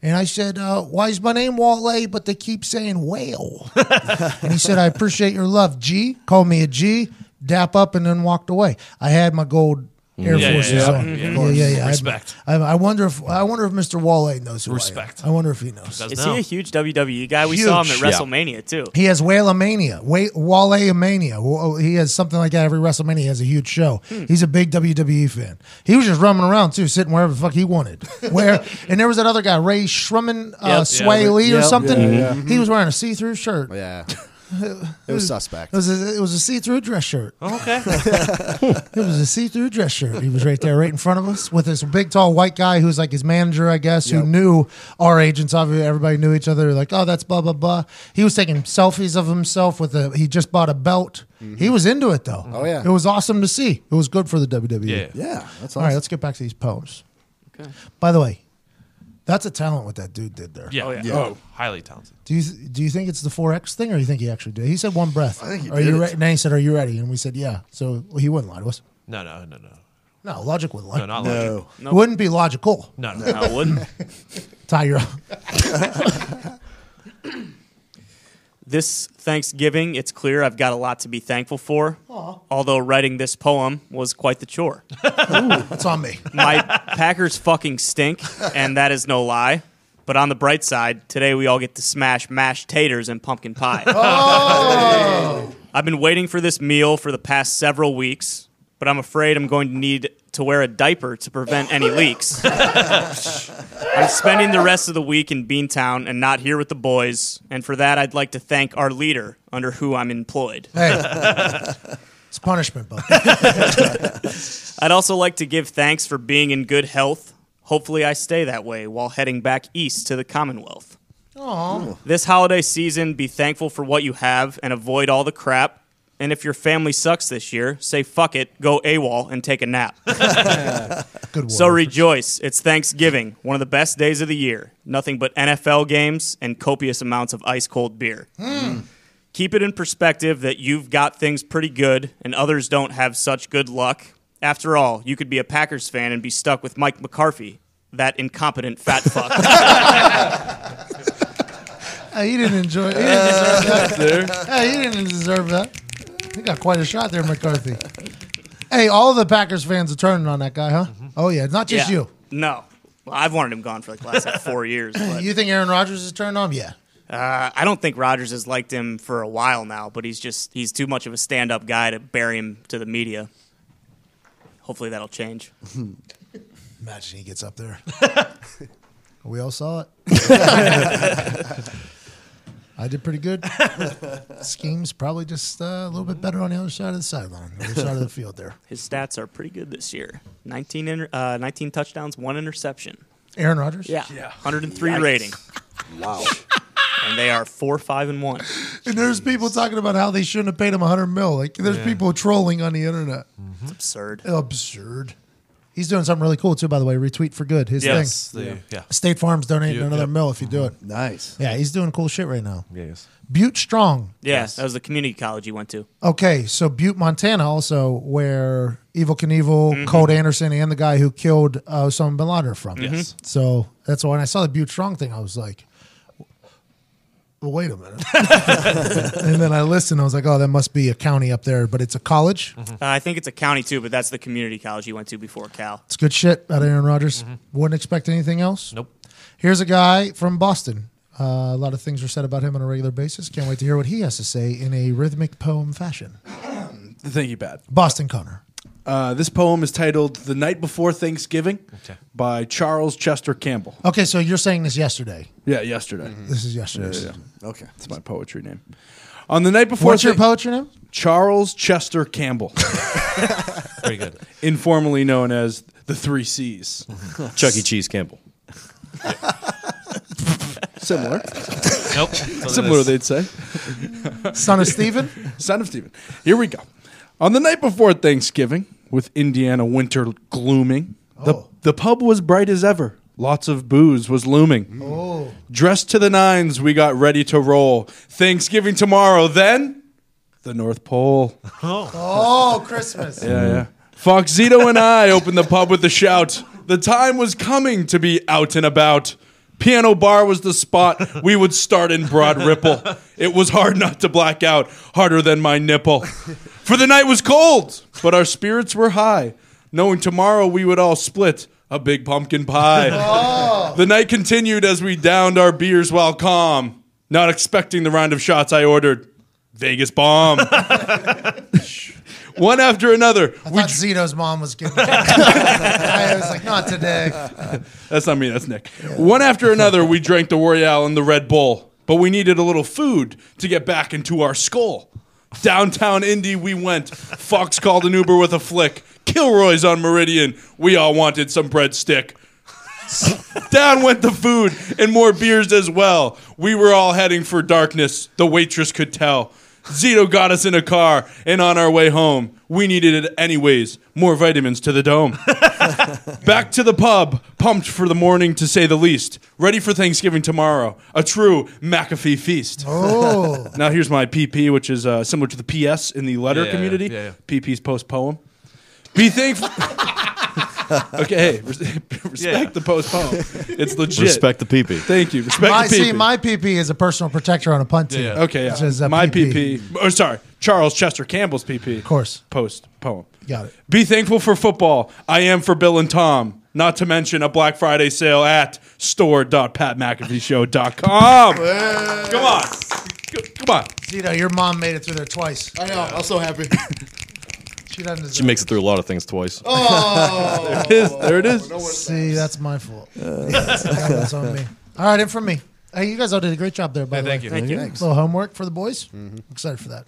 And I said, uh, why is my name Wale, but they keep saying whale? and he said, I appreciate your love. G, called me a G, dap up, and then walked away. I had my gold Air Yeah, yeah, Forces yeah. on. Mhm. Yeah, Of yeah, yeah. Respect. I, I wonder if I wonder if Mr. Wale knows who Respect. I am. I wonder if he knows. Does Is now. he a huge WWE guy? We saw him at Huge. Yeah. WrestleMania too. He has Whale Mania, Wale Mania. He has something like that every WrestleMania. He has a huge show. Hmm. He's a big WWE fan. He was just roaming around too, sitting wherever the fuck he wanted. Where and there was that other guy, Rae Sremmurd, uh, Yep. Sway Yeah, Lee or something. yeah, yeah. He was wearing a see-through shirt. Yeah. It was suspect. It was a, it was a see-through dress shirt. Oh, okay. It was a see-through dress shirt. He was right there, right in front of us, with this big, tall white guy who's like his manager, I guess, who Yep. knew our agents. Obviously, everybody knew each other. Like, oh, that's blah blah blah. He was taking selfies of himself with a. He just bought a belt. Mm-hmm. He was into it though. Oh, yeah. it was awesome to see. It was good for the WWE. Yeah. Yeah, that's All right, let's get back to these poems. Okay. By the way, that's a talent what that dude did there. Yeah. Oh, yeah. yeah. Oh, highly talented. Do you do you think it's the four X thing, or you think he actually did? He said one breath. I think he Are did you it. ready? And then he said, "Are you ready?" And we said, "Yeah." So well, he wouldn't lie to us. No, no, no, no. No, logic wouldn't lie. No, not logic. No. Nope. Wouldn't be logical. No, no. No, I wouldn't. Ty, you're This Thanksgiving, it's clear I've got a lot to be thankful for. Although writing this poem was quite the chore. Ooh, That's on me. My Packers fucking stink, and that is no lie. But on the bright side, today we all get to smash mashed taters and pumpkin pie. Oh! I've been waiting for this meal for the past several weeks, but I'm afraid I'm going to need to wear a diaper to prevent any leaks. I'm spending the rest of the week in Beantown and not here with the boys, and for that I'd like to thank our leader under who I'm employed. Hey, it's punishment, bud. I'd also like to give thanks for being in good health. Hopefully, I stay that way while heading back east to the Commonwealth. This holiday season, be thankful for what you have and avoid all the crap. And if your family sucks this year, say fuck it, go AWOL and take a nap. Good So rejoice. It's Thanksgiving, one of the best days of the year. Nothing but NFL games and copious amounts of ice cold beer. Hmm. Keep it in perspective that you've got things pretty good and others don't have such good luck. After all, you could be a Packers fan and be stuck with Mike McCarthy, that incompetent fat fuck. Hey, he didn't enjoy. He didn't uh, deserve that. Hey, he didn't deserve that. He got quite a shot there, McCarthy. Hey, all the Packers fans are turning on that guy, huh? Oh yeah, not just Yeah. you. No. Well, I've wanted him gone for like the last like, four years. But, You think Aaron Rodgers is turned on? Yeah. uh, I don't think Rodgers has liked him for a while now, but he's just he's too much of a stand up guy to bury him to the media. Hopefully that'll change. Imagine he gets up there. we all saw it. I did pretty good. Schemes probably just uh, a little bit better on the other side of the sideline, the other side of the field there. His stats are pretty good this year 19, inter- uh, 19 touchdowns, one interception. Aaron Rodgers? Yeah. 103 rating. Wow. And they are 4 5 and 1. And there's people talking about how they shouldn't have paid him 100 mil. Like, there's Yeah. people trolling on the internet. It's absurd. Absurd. He's doing something really cool too, by the way. Retweet for good. His Yes, thing. the- yeah. State Farm's donating You- another yep. mill if you do it. Nice. Yeah, he's doing cool shit right now. Yes. Butte Strong. Yeah, that was the community college he went to. Okay, so Butte, Montana, also where Evel Knievel, Mhm. Colt Anderson, and the guy who killed uh, Osama bin Laden are from. Yes. So that's why when I saw the Butte Strong thing, I was like, well, wait a minute. and then I listened. I was like, oh, that must be a county up there, but it's a college. Uh, I think it's a county too, but that's the community college you went to before Cal. It's good shit out of Aaron Rodgers. Wouldn't expect anything else. Nope. Here's a guy from Boston. Uh, a lot of things are said about him on a regular basis. Can't wait to hear what he has to say in a rhythmic poem fashion. Thank you, Pat. Boston Connor. Uh, this poem is titled "The Night Before Thanksgiving" by Charles Chester Campbell. Okay, so you're saying this yesterday. Yeah, yesterday. This is yesterday. Yeah, yeah. Okay, it's my poetry name. On the night before, What's your Thank- poetry name? Charles Chester Campbell, Very good. informally known as the Three C's. Chuck E. Cheese Campbell. Similar. Nope. That's what it Similar, they'd say. Son of Stephen? Son of Stephen. Here we go. On the night before Thanksgiving, with Indiana winter glooming, the, oh. the pub was bright as ever. Lots of booze was looming. Mm. Oh. Dressed to the nines, we got ready to roll. Thanksgiving tomorrow, then the North Pole. Oh, oh Christmas. Yeah, yeah. Fox Zito and I opened the pub with a shout. The time was coming to be out and about. Piano bar was the spot we would start in Broad Ripple. It was hard not to black out, harder than my nipple. For the night was cold, but our spirits were high, knowing tomorrow we would all split a big pumpkin pie. Oh. The night continued as we downed our beers while calm, not expecting the round of shots I ordered. Vegas bomb. One after another. I thought Zito's mom was giving I was like, not today. That's not me, that's Nick. One after another, we drank the Royale and the Red Bull, but we needed a little food to get back into our skull. Downtown Indy, we went. Fox called an Uber with a flick. Kilroy's on Meridian. We all wanted some breadstick. Down went the food and more beers as well. We were all heading for darkness. The waitress could tell. Zito got us in a car, and on our way home, we needed it anyways. More vitamins to the dome. Back to the pub, pumped for the morning to say the least. Ready for Thanksgiving tomorrow. A true McAfee feast. Oh. now here's my PP, which is uh, similar to the PS in the letter Yeah, yeah, community. yeah, PP's post poem. Be thankful. okay, hey, res- respect Yeah. the post poem. It's legit. Respect the PP. Thank you. Respect My, the PP. see, my PP is a personal protector on a punt team. Okay, Which is a my PP. Oh, sorry, Charles Chester Campbell's PP. Of course. Post poem. Got it. Be thankful for football. I am for Bill and Tom. Not to mention a Black Friday sale at store.patmcafeeshow.com. Come on. Come on. Zito, your mom made it through there twice. I know. I'm so happy. She doesn't deserve She makes it through a lot of things twice. Oh, There it is. There it is. See, that's my fault. Uh. that's on me. All right, and from me. Hey, you guys all did a great job there, by Yeah, the thank way. you. Thank you. A little homework for the boys. Mm-hmm. Excited for that.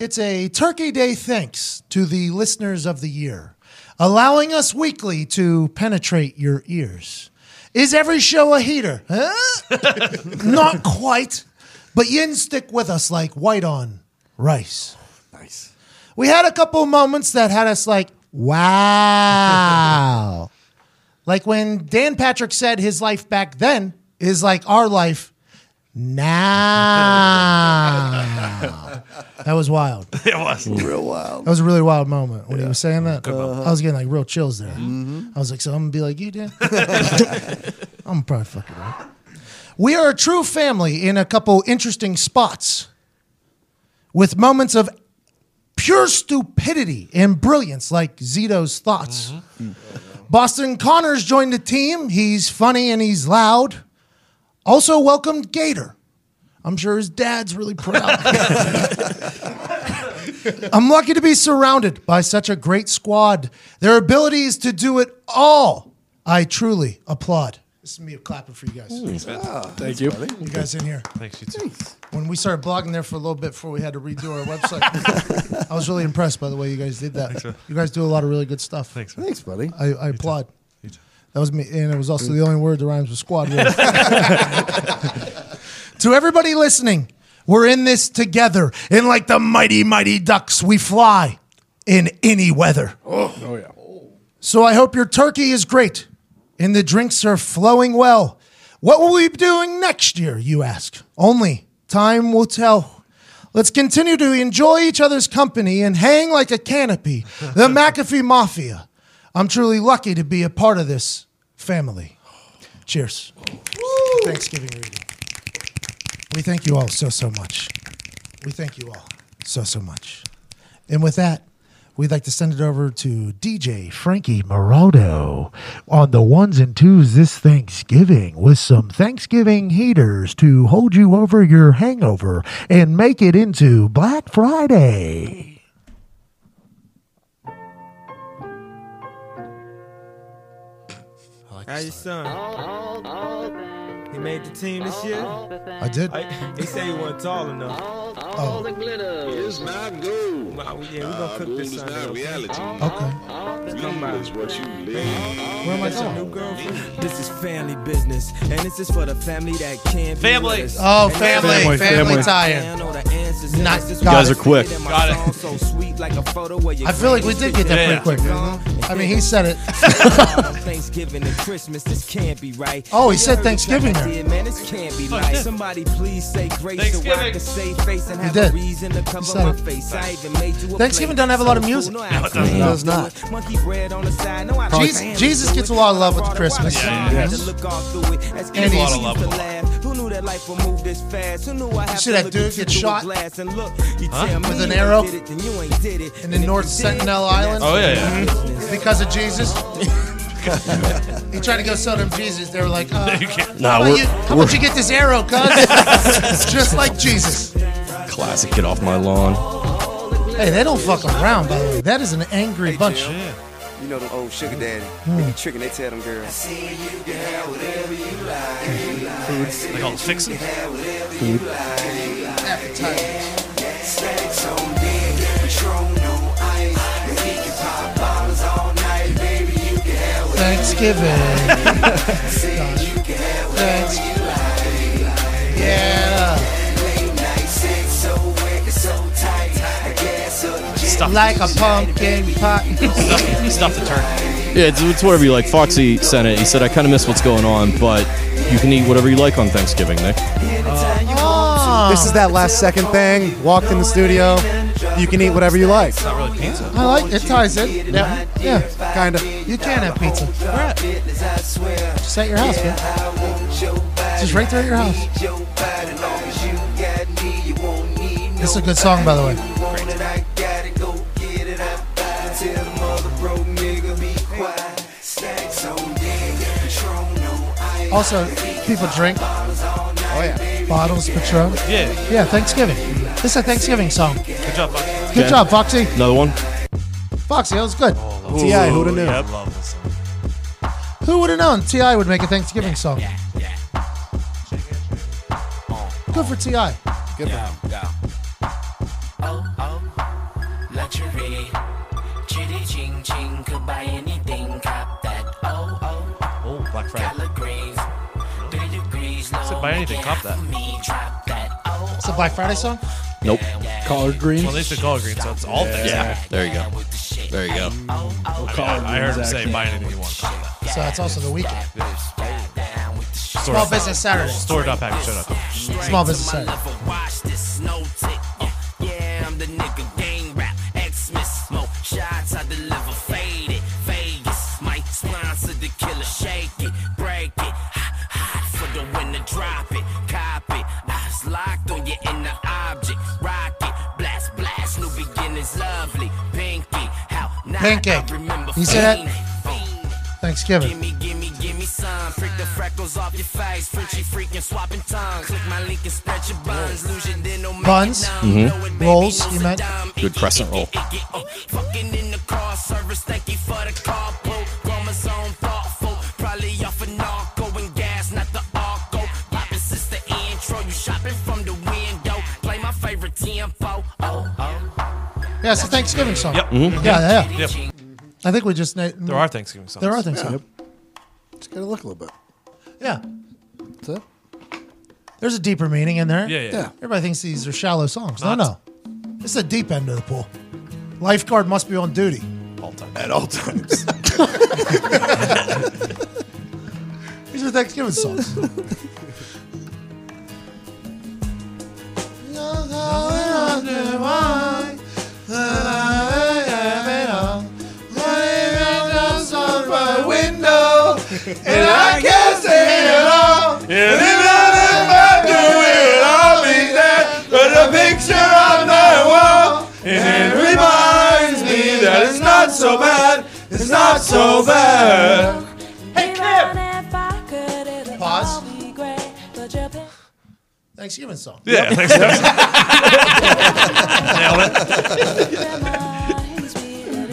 It's a Turkey Day thanks to the listeners of the year, allowing us weekly to penetrate your ears. Is every show a heater? Huh? Not quite, but yin stick with us like white on rice. Nice. We had a couple moments that had us like, wow. like when Dan Patrick said his life back then is like our life now. that was wild. It was. Real wild. That was a really wild moment when he was saying that. I was getting like real chills there. Mm-hmm. I was like, so I'm gonna be like you, Dan. I'm probably fucking right. We are a true family in a couple interesting spots, with moments of pure stupidity and brilliance, like Zito's thoughts. Boston Connors joined the team. He's funny and he's loud. Also welcomed Gator. I'm sure his dad's really proud. I'm lucky to be surrounded by such a great squad. Their abilities to do it all, I truly applaud. This is me clapping for you guys. Mm, Thank you. You guys in here. Thanks, you too. When we started blogging there for a little bit before we had to redo our website, I was really impressed by the way you guys did that. You guys do a lot of really good stuff. Thanks, man. Thanks, buddy. I, I applaud. That was me, and it was also the only word that rhymes with squad. with. to everybody listening, we're in this together, and like the mighty, mighty ducks, we fly in any weather. Oh, oh yeah. So I hope your turkey is great, and the drinks are flowing well. What will we be doing next year, you ask? Only time will tell. Let's continue to enjoy each other's company and hang like a canopy. The McAfee Mafia. I'm truly lucky to be a part of this family. Cheers. Thanksgiving reading. We thank you all so, so much. We thank you all so, so much. And with that, we'd like to send it over to DJ Frankie Morado on the ones and twos this Thanksgiving with some Thanksgiving heaters to hold you over your hangover and make it into Black Friday. How your son? He made the team this year. I did. I, he said he wasn't tall enough. Oh, the glitter It's not gold. Well, yeah, we gonna cook this Gold is Sunday. not reality. okay. Come by. It's what you live. Where am I That's new going? girlfriend. This is family business, and this is for the family that can't be Family. Oh, And family, that's- family, family. tie-in. I know the answers to Not- this. This guys are quick. Got it. So sweet like a photo where your I feel like we did get that Yeah. pretty quick. I mean, he said it. Thanksgiving and Christmas, this can't be right. Oh, he said Thanksgiving there. Yeah, man, this can't be right. Somebody please say grace so I Thanksgiving. can save face and He have did. a reason to cover said my it. face. I even made you a Thanksgiving plate. doesn't have a lot of music. cool, No, it doesn't. I It does not. Monkey bread on the side. No, I Jesus- Jesus gets a lot of love with Water, Christmas. water, Yeah, I yeah. to look all through it. As And kids, he's- we used to laugh. Who knew that life would move this fast? Who knew I have see to that dude at get through shot? glass and look, you tell me With an arrow? did it, then you ain't did it. In the And if North you did Sentinel Island? Oh, yeah, that's yeah. business. because of Jesus. he tried to go sell them Jesus. They were like, uh, You can't- Nah, how, about we're- you, how about you get this arrow, cuz? It's just like Jesus. Classic. Get off my lawn. Hey, they don't fuck around, by the way. That is an angry bunch. You know them old sugar daddy. Hmm. They be tricking, they tell them girls. They call it fixing. Thanksgiving. Thanks. Yeah. Like a pumpkin pie. stuff, stuff the turkey. Yeah, it's, it's whatever you like. Foxy sent it. He said, I kind of miss what's going on, but you can eat whatever you like on Thanksgiving, Nick. Oh, This is that last second thing. Walked in the studio. You can eat whatever you like. Not really pizza. I like it. Ties in. Yeah. Yeah. Kind of. You can have pizza. Where at? Just at your house, man. Just right there at your house. This is a good song, by the way. Also, people drink Oh yeah. bottles of Patron. Yeah. Yeah, Thanksgiving. This is a Thanksgiving song. Good job, Fox. Good Okay. job, Foxy. Another one? Foxy, that was good. T.I., who'da knew? I love this song. Who would have known T.I. would make a Thanksgiving song? Yeah, yeah. Good for Ti. Good for him. Go. Oh, oh, luxury. Chitty ching ching could buy anything. Cop that. Oh oh. Oh, Black Friday. Collard greens buy anything, cop that. Oh, it's a Black Friday oh. song. Nope. Collard greens. Well, they said collard greens, so it's all things. Yeah. There you go. There you go. I, mean, I heard him say buy anything you want. cop that. So it's also the weekend. Store- Small Business Saturday. Store.package.com. Small Business Saturday. Watch this snow tick. Uh, beginnings, lovely. Pinky, how not Pancake. Remember You say that? Thanksgiving. Gimme, gimme, gimme some. Freak the freckles off your face. Frenchy freaking swapping tongues. Click my link and spread your buns. Lose your dinner, make Buns. it numb. Mhm. Know it, baby, Rolls, you meant? Good crescent roll. Fucking in the car service. Thank you for the carpool. Yeah, it's a Thanksgiving song. Yep. Mhm. Yeah, yeah. Yep. I think we just. na- There are Thanksgiving songs. There are Thanksgiving. Just gotta look a little bit. Yeah. That's it. There's a deeper meaning in there. Yeah, yeah. Yeah. Everybody thinks these are shallow songs. No, Not- no. This is the deep end of the pool. Lifeguard must be on duty. All time. At all times. These are Thanksgiving songs. and I can't say it all. And if I do it, I'll be there. Put a picture on my wall. And it reminds me that it's not so bad. It's not so bad. Hey, Kim. Pause. Thanksgiving song. Yeah, Thanksgiving. Nailed it.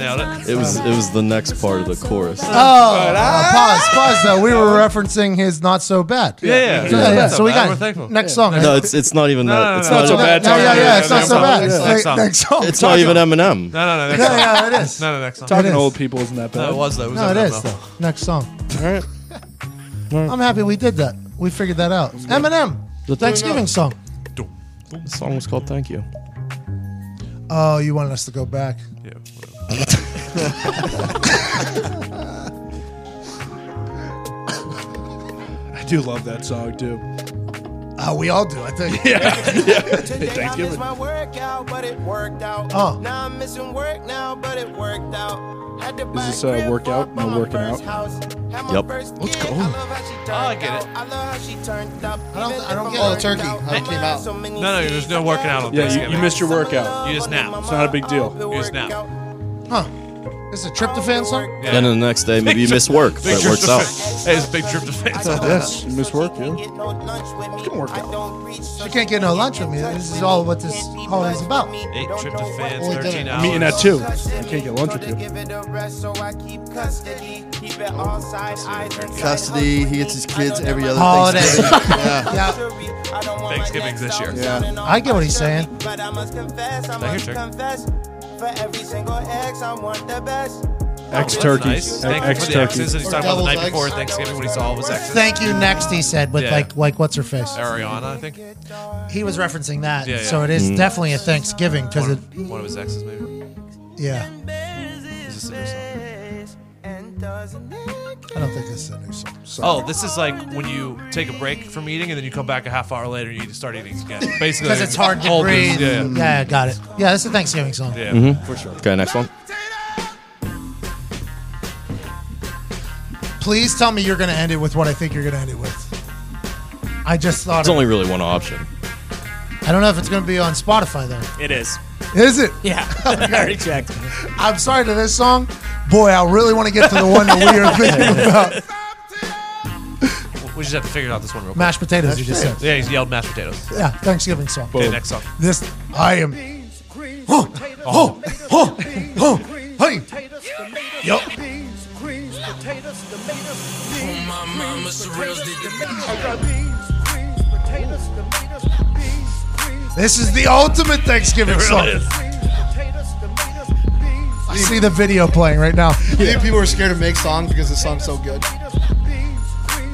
Nailed it. It was it was the next part of the chorus. Oh, uh, pause, pause. Though we were referencing his not so bad. Yeah, yeah. yeah. Not yeah. so So we bad. We're got thankful. next song. No, it's it's not even No, that. no, no, it's no, not it's even a bad Yeah, yeah, yeah. It's not so bad. Next Next song. It's not even Eminem. No, no, no. Next Yeah, song. yeah, it is. No, no, next song. Talking It to is. old people isn't that bad. It was though. No, it Eminem, is though. though. Next song. All right. I'm happy we did that. We figured that out. Eminem, the Thanksgiving song. The song was called "Thank You." Oh, you wanted us to go back. Yeah. I do love that song too. Oh, we all do, I think. Yeah. yeah. Today I Thanksgiving. missed my workout, but it worked out. Oh. Now I'm missing work now, but it worked out. Had to buy this, a uh, workout? No working out? house. Had Yep. Let's go. I love how she turned Oh, I get out. it. I love how she turned up. I don't- Even I don't if get I'm it. Oh, turkey. worked How it came out. No, no, there's no working out on Yeah, you, you missed your workout. You just nap. It's not a big deal. You just nap. Huh. This is a tryptophan song? Yeah. Then the next day, maybe you miss work. Big it works out. Hey, it's a big trip to fans. Yes, you miss work, yeah. It Can work out. She can't get no lunch with me. This is all what this holiday's about. Eight tryptophan, Only 13 dinner. hours. I'm eating at two. I can't get lunch with you. Give it a rest, so I keep custody. Keep it all side eyes and Custody. He gets his kids every other Holiday. Thanksgiving. yeah. Yeah, Thanksgiving's this year. Yeah. I get what he's saying. But I must confess, I Now here's must For every single ex, I want the best. Ex That's turkey. Nice. Thank you for the exes. And he's Or talking about the night devil's before eggs. Thanksgiving when he saw all of his exes. Thank you. Next, he said with Yeah. like like what's her face. Ariana, I think. He was referencing that, Yeah, yeah. so it is Mm. definitely a Thanksgiving because it. One, one of his exes, maybe. Yeah, Is this a new song? I don't think this is a new song. So- Oh, this is like when you take a break from eating and then you come back a half hour later and you start eating again. Basically, because it's hard to hold this- breathe. Yeah, yeah, got it. Yeah, this is a Thanksgiving song. yeah, Mhm. for sure. Okay, next one. Please tell me you're going to end it with what I think you're going to end it with. I just thought. There's only really one option. I don't know if it's going to be on Spotify though. It is. Is it? Yeah. I already checked. I'm sorry to this song. Boy, I really want to get to the one that we are thinking about. We just have to figure out this one real quick. Mashed potatoes, you just said. Yeah, he's yelled mashed potatoes. Yeah, Thanksgiving song. Okay, next song. This, I am. Oh, oh, oh, oh, hey. Yup. This is the ultimate Thanksgiving It song. really is. I see the video playing right now. I think people are scared to make songs because the song's so good.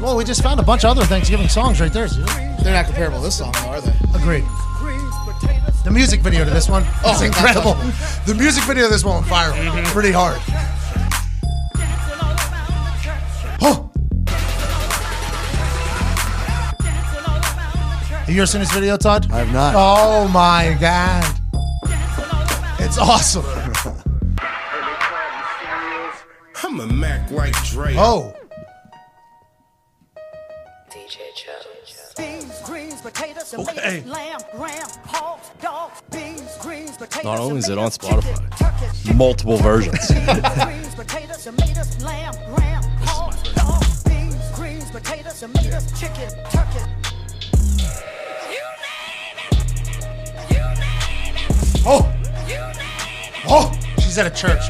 Well, we just found a bunch of other Thanksgiving songs right there. They're not comparable to this song, though, are they? Agreed. The music video to this one Oh, is incredible. The music video to this one went viral Mm-hmm. pretty hard. Oh. Have you ever seen this video, Todd? I have not. Oh my god. It's awesome. I'm a Mac like Dre. Oh. Beans, greens, potatoes, Okay. lamb, ram, pork, dog, beans, greens, potatoes, Not only is it on Spotify, multiple versions. greens, potatoes, tomatoes, lamb, ram, pork, dog, beans, greens, potatoes, tomatoes, chicken, turkey. Oh. Oh. She's at a church.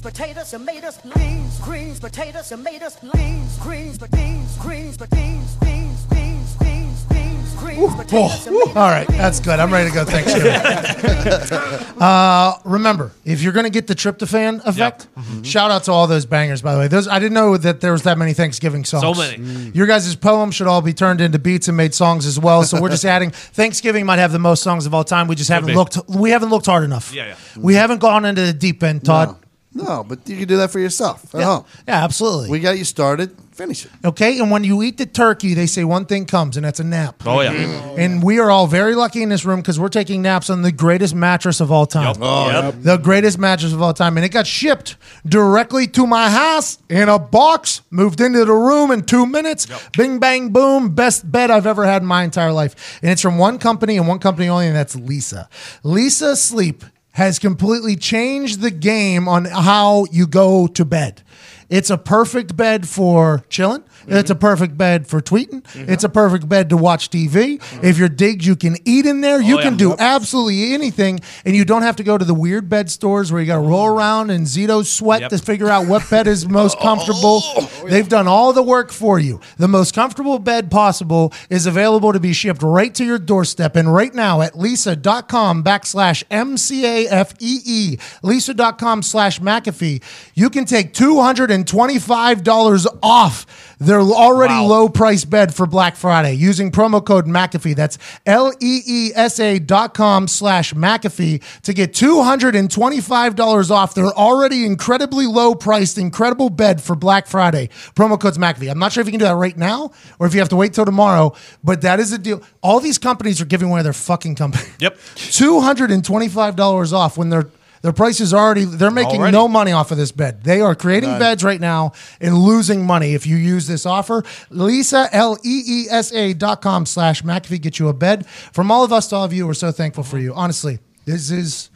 Beans, greens, potatoes, tomatoes, beans, greens, potatoes, tomatoes, beans, greens, beans, greens, beans, beans, beans, beans, beans, greens, potatoes, tomatoes. all right, that's good. I'm ready to go Thanksgiving. uh, remember, if you're going to get the tryptophan effect, Mm-hmm. shout out to all those bangers. By the way, those I didn't know that there was that many Thanksgiving songs. So many. Your guys' poems should all be turned into beats and made songs as well. So we're just adding. Thanksgiving might have the most songs of all time. We just haven't be. looked. We haven't looked hard enough. Yeah, yeah. We haven't gone into the deep end, Todd. No, but you can do that for yourself at Yeah. home. Yeah, absolutely. We got you started. Finish it. Okay, and when you eat the turkey, they say one thing comes, and that's a nap. Oh yeah. Mm-hmm. And we are all very lucky in this room because we're taking naps on the greatest mattress of all time. Oh, Yep. The greatest mattress of all time. And it got shipped directly to my house in a box, moved into the room in two minutes. Bing, bang, boom. Best bed I've ever had in my entire life. And it's from one company and one company only, and that's Leesa. Leesa Sleep has completely changed the game on how you go to bed. It's a perfect bed for chilling. It's a mm-hmm. perfect bed for tweeting. Mm-hmm. It's a perfect bed to watch TV. Mm-hmm. If you're digged, you can eat in there. You Oh, can yeah. do absolutely anything, and you don't have to go to the weird bed stores where you got to roll around in Zito sweat Yep. to figure out what bed is most oh. comfortable. Oh, They've done all the work for you. The most comfortable bed possible is available to be shipped right to your doorstep. And right now at leesa.com backslash M-C-A-F-E-E, leesa.com slash McAfee, you can take $225 off their already Wow. low price bed for Black Friday using promo code McAfee. That's L E E S A dot com slash McAfee to get $225 off their already incredibly low priced, incredible bed for Black Friday. Promo code's McAfee. I'm not sure if you can do that right now or if you have to wait till tomorrow, but that is a deal. All these companies are giving away their fucking company. Yep. $225 off when their their price is already they're making Already. no money off of this bed. They are creating beds right now and losing money if you use this offer. Leesa L E E S A dot com slash McAfee get you a bed. From all of us to all of you, we're so thankful for you. Honestly, this is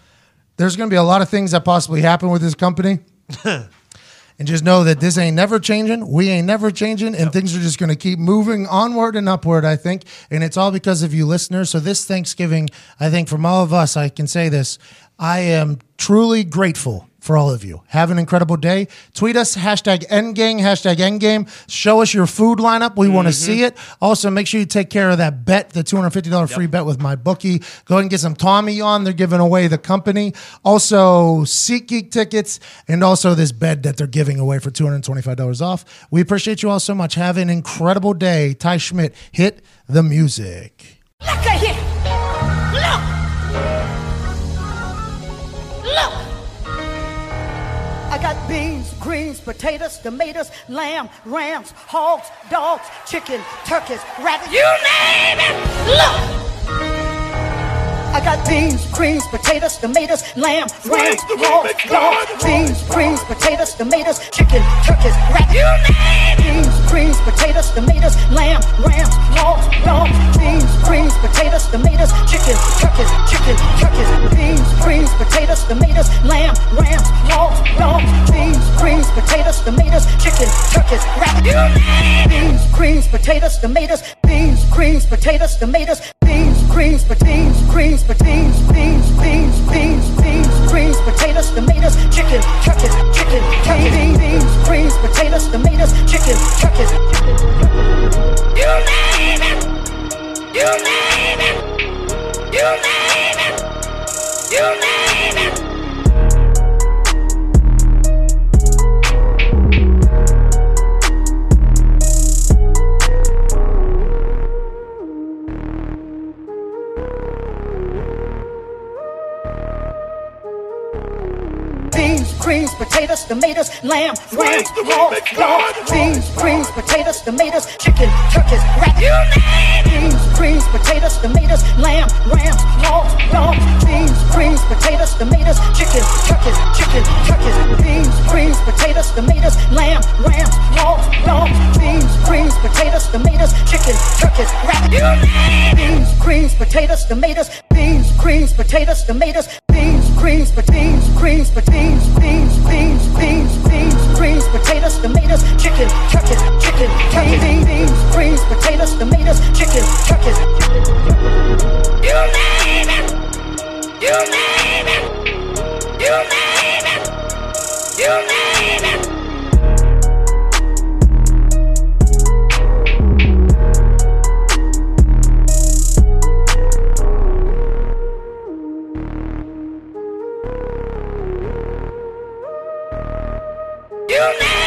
there's gonna be a lot of things that possibly happen with this company. And just know that this ain't never changing. We ain't never changing. And things are just going to keep moving onward and upward, I think. And it's all because of you listeners. So this Thanksgiving, I think from all of us, I can say this. I am truly grateful for all of you. Have an incredible day. Tweet us, hashtag Endgang, hashtag Endgame. Show us your food lineup. We want to mm-hmm. see it. Also, make sure you take care of that bet, the $250 free bet with my bookie. Go ahead and get some Tommy on. They're giving away the company. Also, SeatGeek tickets and also this bed that they're giving away for $225 off. We appreciate you all so much. Have an incredible day. Ty Schmidt, hit the music. Look at here. Look. Look. Got beans, greens, potatoes, tomatoes, lamb, rams, hogs, dogs, chicken, turkeys, rabbits. You name it. Look. I got beans, greens, potatoes, tomatoes, lamb, rams, hogs, dogs, beans, greens, potatoes, tomatoes, chicken, turkeys, rabbits. You name. Beans, greens, potatoes, tomatoes, lamb, rams, hogs, dogs, beans, greens, potatoes, tomatoes, chicken, turkeys, chicken, turkeys, beans, greens, potatoes, tomatoes, lamb, rams, hogs, dogs, beans, greens, potatoes, tomatoes, chicken, turkeys, rabbits. You name. Beans, greens, potatoes, tomatoes, beans, greens, potatoes, tomatoes, beans, greens, pot- beans, greens, pot- beans, beans, beans, beans, beans, greens, potatoes, tomatoes, chicken, turkeys, chicken, turkey, beans, beans, greens, potatoes, tomatoes, chicken, turkeys. You name it. You name it. You name it. You name it. Potatoes, tomatoes, lamb, ram, raw, dog, beans, greens, potatoes, tomatoes, chicken, turkeys, rat, you name Beans, greens, potatoes, tomatoes, lamb, ram, raw, dog, beans, greens, potatoes, tomatoes, chicken, turkeys, chicken, turkeys, beans, greens, potatoes, tomatoes, lamb, ram, raw, dog, beans, greens, potatoes, tomatoes, chicken, turkeys, rat, you name Beans, greens, potatoes, tomatoes, beans, greens, potatoes, tomatoes, beans, greens, but beans, greens, but beans, beans, beans, beans, beans, greens, potatoes, tomatoes, chicken, turkeys, chicken, turkey, beans, beans, greens, potatoes, tomatoes, chicken, turkeys. You name it. You name it. You name it. You name You need